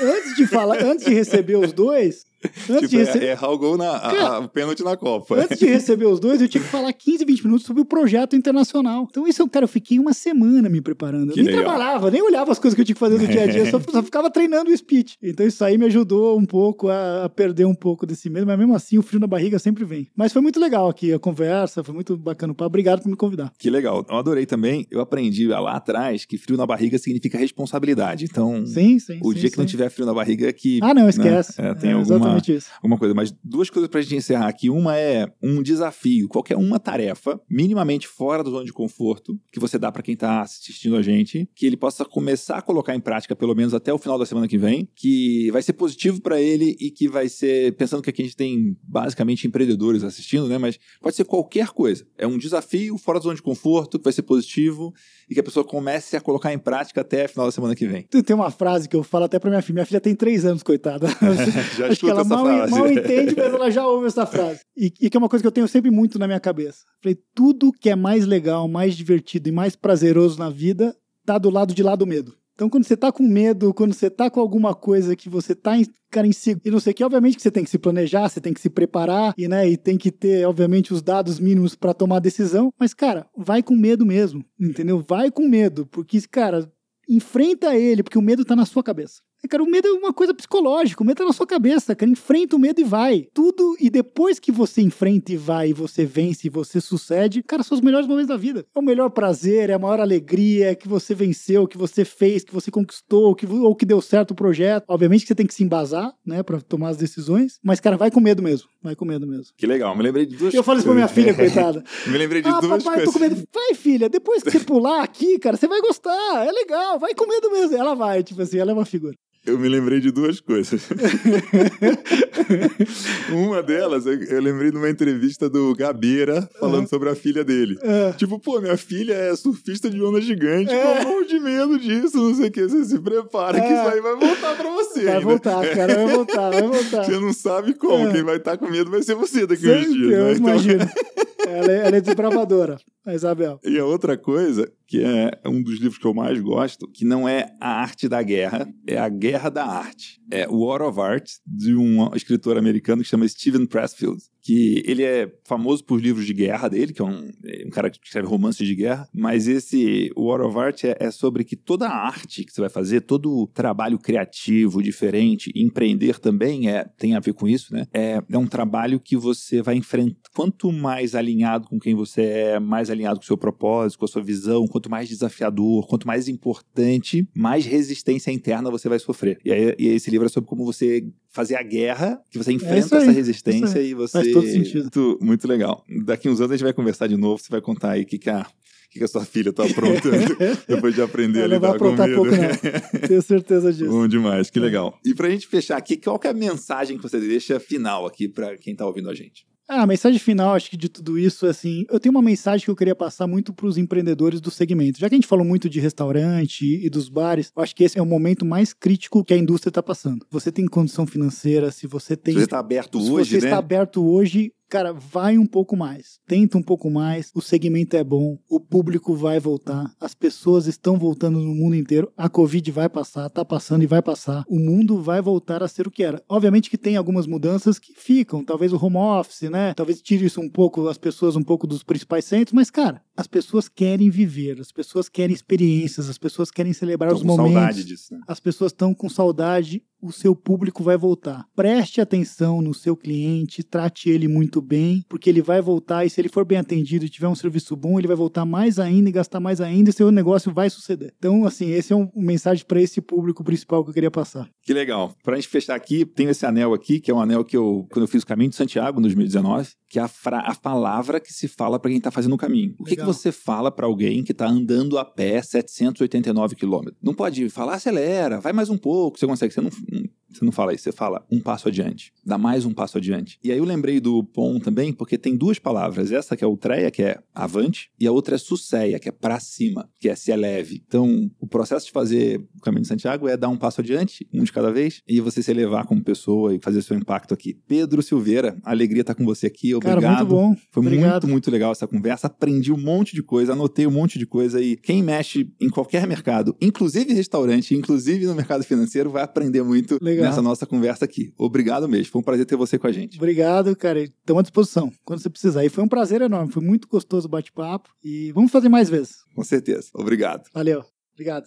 antes de falar, antes de receber os dois, Antes tipo, de rece... errar o gol na Cara, a, pênalti na Copa. Antes de receber os dois, eu tinha que falar 15, 20 minutos sobre o projeto internacional. Então, isso, cara, eu fiquei uma semana me preparando. Eu nem legal. trabalhava, nem olhava as coisas que eu tinha que fazer no dia a dia, só, só, ficava treinando o speech. Então, isso aí me ajudou um pouco a, a, perder um pouco desse medo, mas mesmo assim, o frio na barriga sempre vem. Mas foi muito legal aqui a conversa, foi muito bacana. Obrigado por me convidar. Que legal. Eu adorei também. Eu aprendi lá atrás que frio na barriga significa responsabilidade. Então, sim, sim, o sim, dia que não tiver frio na barriga é que. Ah, não, esquece. Né, é, tem é, alguma, exatamente isso. alguma coisa coisa, mas duas coisas pra gente encerrar aqui. Uma é um desafio, qualquer uma tarefa, minimamente fora da zona de conforto, que você dá para quem tá assistindo a gente, que ele possa começar a colocar em prática, pelo menos até o final da semana que vem, que vai ser positivo para ele e que vai ser, pensando que aqui a gente tem basicamente empreendedores assistindo, né? Mas pode ser qualquer coisa. É um desafio fora da zona de conforto, que vai ser positivo e que a pessoa comece a colocar em prática até o final da semana que vem. Tem uma frase que eu falo até pra minha filha. Minha filha tem três anos, coitada. Já Acho que ela mal, mal entende, mas ela já ouve essa frase. E, e, que é uma coisa que eu tenho sempre muito na minha cabeça. Falei, tudo que é mais legal, mais divertido e mais prazeroso na vida tá do lado de lá do medo. Então, quando você tá com medo, quando você tá com alguma coisa que você tá cara, si, e não sei o que, obviamente que você tem que se planejar, você tem que se preparar e, né, e tem que ter, obviamente, os dados mínimos para tomar a decisão. Mas, cara, vai com medo mesmo, entendeu? Vai com medo, porque, cara, enfrenta ele, porque o medo tá na sua cabeça. Cara, o medo é uma coisa psicológica, o medo tá na sua cabeça, cara. Enfrenta o medo e vai. Tudo, e depois que você enfrenta e vai, e você vence, e você sucede, cara, são os melhores momentos da vida. É o melhor prazer, é a maior alegria que você venceu, que você fez, que você conquistou, que, ou que deu certo o projeto. Obviamente que você tem que se embasar, né, pra tomar as decisões, mas, cara, vai com medo mesmo. Vai com medo mesmo. Que legal, me lembrei de duas Eu falo isso pra minha filha, coitada. me lembrei de ah, duas papai, coisas. tô com medo. Vai, filha, depois que você pular aqui, cara, você vai gostar. É legal, vai com medo mesmo. Ela vai, tipo assim, ela é uma figura. Eu me lembrei de duas coisas. uma delas, eu, lembrei de uma entrevista do Gabeira falando sobre a filha dele. É. Tipo, pô, minha filha é surfista de onda gigante, É. eu morro de medo disso, não sei o que. Você se prepara que É. isso aí vai voltar pra você. Vai ainda. voltar, cara, vai voltar, vai voltar. Você não sabe como. É. Quem vai estar com medo vai ser você daqui uns Sempre, dias. eu né? Então- imagino. Ela é, ela é desbravadora, a Isabel. E a outra coisa, que é um dos livros que eu mais gosto, que não é a arte da guerra, é a guerra da arte. É War of Art, de um escritor americano que chama Steven Pressfield. Que ele é famoso por livros de guerra dele, que é um, é um cara que escreve romances de guerra, mas esse War of Art é, é sobre que toda a arte que você vai fazer, todo trabalho criativo, diferente, empreender também é, tem a ver com isso, né? É, é um trabalho que você vai enfrentar. Quanto mais alinhado com quem você é, mais alinhado com o seu propósito, com a sua visão, quanto mais desafiador, quanto mais importante, mais resistência interna você vai sofrer. E, aí, e esse livro é sobre como você fazer a guerra, que você enfrenta isso aí, essa isso resistência e você. Faz todo sentido. Muito, muito legal. Daqui uns anos a gente vai conversar de novo, você vai contar aí o que, que a. que que a sua filha tá aprontando depois de aprender a Ela lidar com aprontar medo. pouco, não. Tenho certeza disso. Bom demais, que legal. E pra gente fechar aqui, qual que é a mensagem que você deixa final aqui pra quem tá ouvindo a gente? Ah, a mensagem final, acho que de tudo isso, assim, eu tenho uma mensagem que eu queria passar muito para os empreendedores do segmento. Já que a gente falou muito de restaurante e dos bares, eu acho que esse é o momento mais crítico que a indústria está passando. Você tem condição financeira, se você tem. Se você tá aberto se hoje, você né? está aberto hoje, cara, vai um pouco mais. Tenta um pouco mais. O segmento é bom. O público vai voltar. As pessoas estão voltando no mundo inteiro. A Covid vai passar, tá passando e vai passar. O mundo vai voltar a ser o que era. Obviamente que tem algumas mudanças que ficam. Talvez o home office, né? Talvez tire isso um pouco, as pessoas um pouco dos principais centros. Mas, cara, as pessoas querem viver. As pessoas querem experiências. As pessoas querem celebrar Tô os momentos saudade disso, né? as pessoas estão com saudade, o seu público vai voltar. Preste atenção no seu cliente, trate ele muito bem, porque ele vai voltar e se ele for bem atendido e tiver um serviço bom, ele vai voltar mais ainda e gastar mais ainda e seu negócio vai suceder. Então, assim, esse é um um mensagem para esse público principal que eu queria passar. Que legal. Pra gente fechar aqui, tem esse anel aqui, que é um anel que eu, quando eu fiz o caminho de Santiago em 2019, que é a, a palavra que se fala pra quem tá fazendo o caminho. O que, que você fala pra alguém que tá andando a pé 789 quilômetros? Não pode falar, acelera, vai mais um pouco, você consegue. Você não- você não fala isso, você fala um passo adiante. Dá mais um passo adiante. E aí eu lembrei do POM também, porque tem duas palavras. Essa que é Utreia, que é avante, e a outra é Suceia, que é pra cima, que é se eleve. Então, o processo de fazer o caminho de Santiago é dar um passo adiante, um de cada vez, e você se elevar como pessoa e fazer seu impacto aqui. Pedro Silveira, alegria estar com você aqui. Obrigado. Cara, muito bom. Foi Obrigado. muito, muito legal essa conversa. Aprendi um monte de coisa, anotei um monte de coisa e quem mexe em qualquer mercado, inclusive restaurante, inclusive no mercado financeiro, vai aprender muito Legal. Nessa nossa conversa aqui. Obrigado mesmo. Foi um prazer ter você com a gente. Obrigado, cara. Estamos à disposição quando você precisar. E foi um prazer enorme. Foi muito gostoso o bate-papo. E vamos fazer mais vezes. Com certeza. Obrigado. Valeu. Obrigado.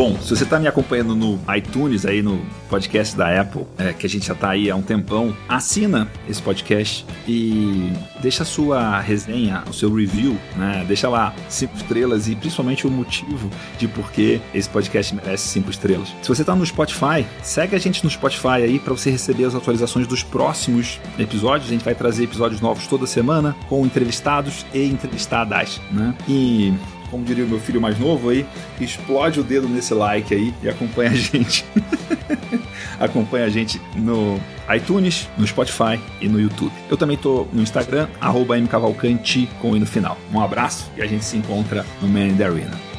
Bom, se você está me acompanhando no iTunes, aí no podcast da Apple, é, que a gente já está aí há um tempão, assina esse podcast e deixa a sua resenha, o seu review, né? Deixa lá cinco estrelas e principalmente o motivo de por que esse podcast merece cinco estrelas. Se você está no Spotify, segue a gente no Spotify aí para você receber as atualizações dos próximos episódios. A gente vai trazer episódios novos toda semana com entrevistados e entrevistadas, né? E como diria o meu filho mais novo aí, explode o dedo nesse like aí e acompanha a gente. acompanha a gente no iTunes, no Spotify e no YouTube. Eu também tô no Instagram, arroba mcavalcante com o no final. Um abraço e a gente se encontra no Man in the Arena.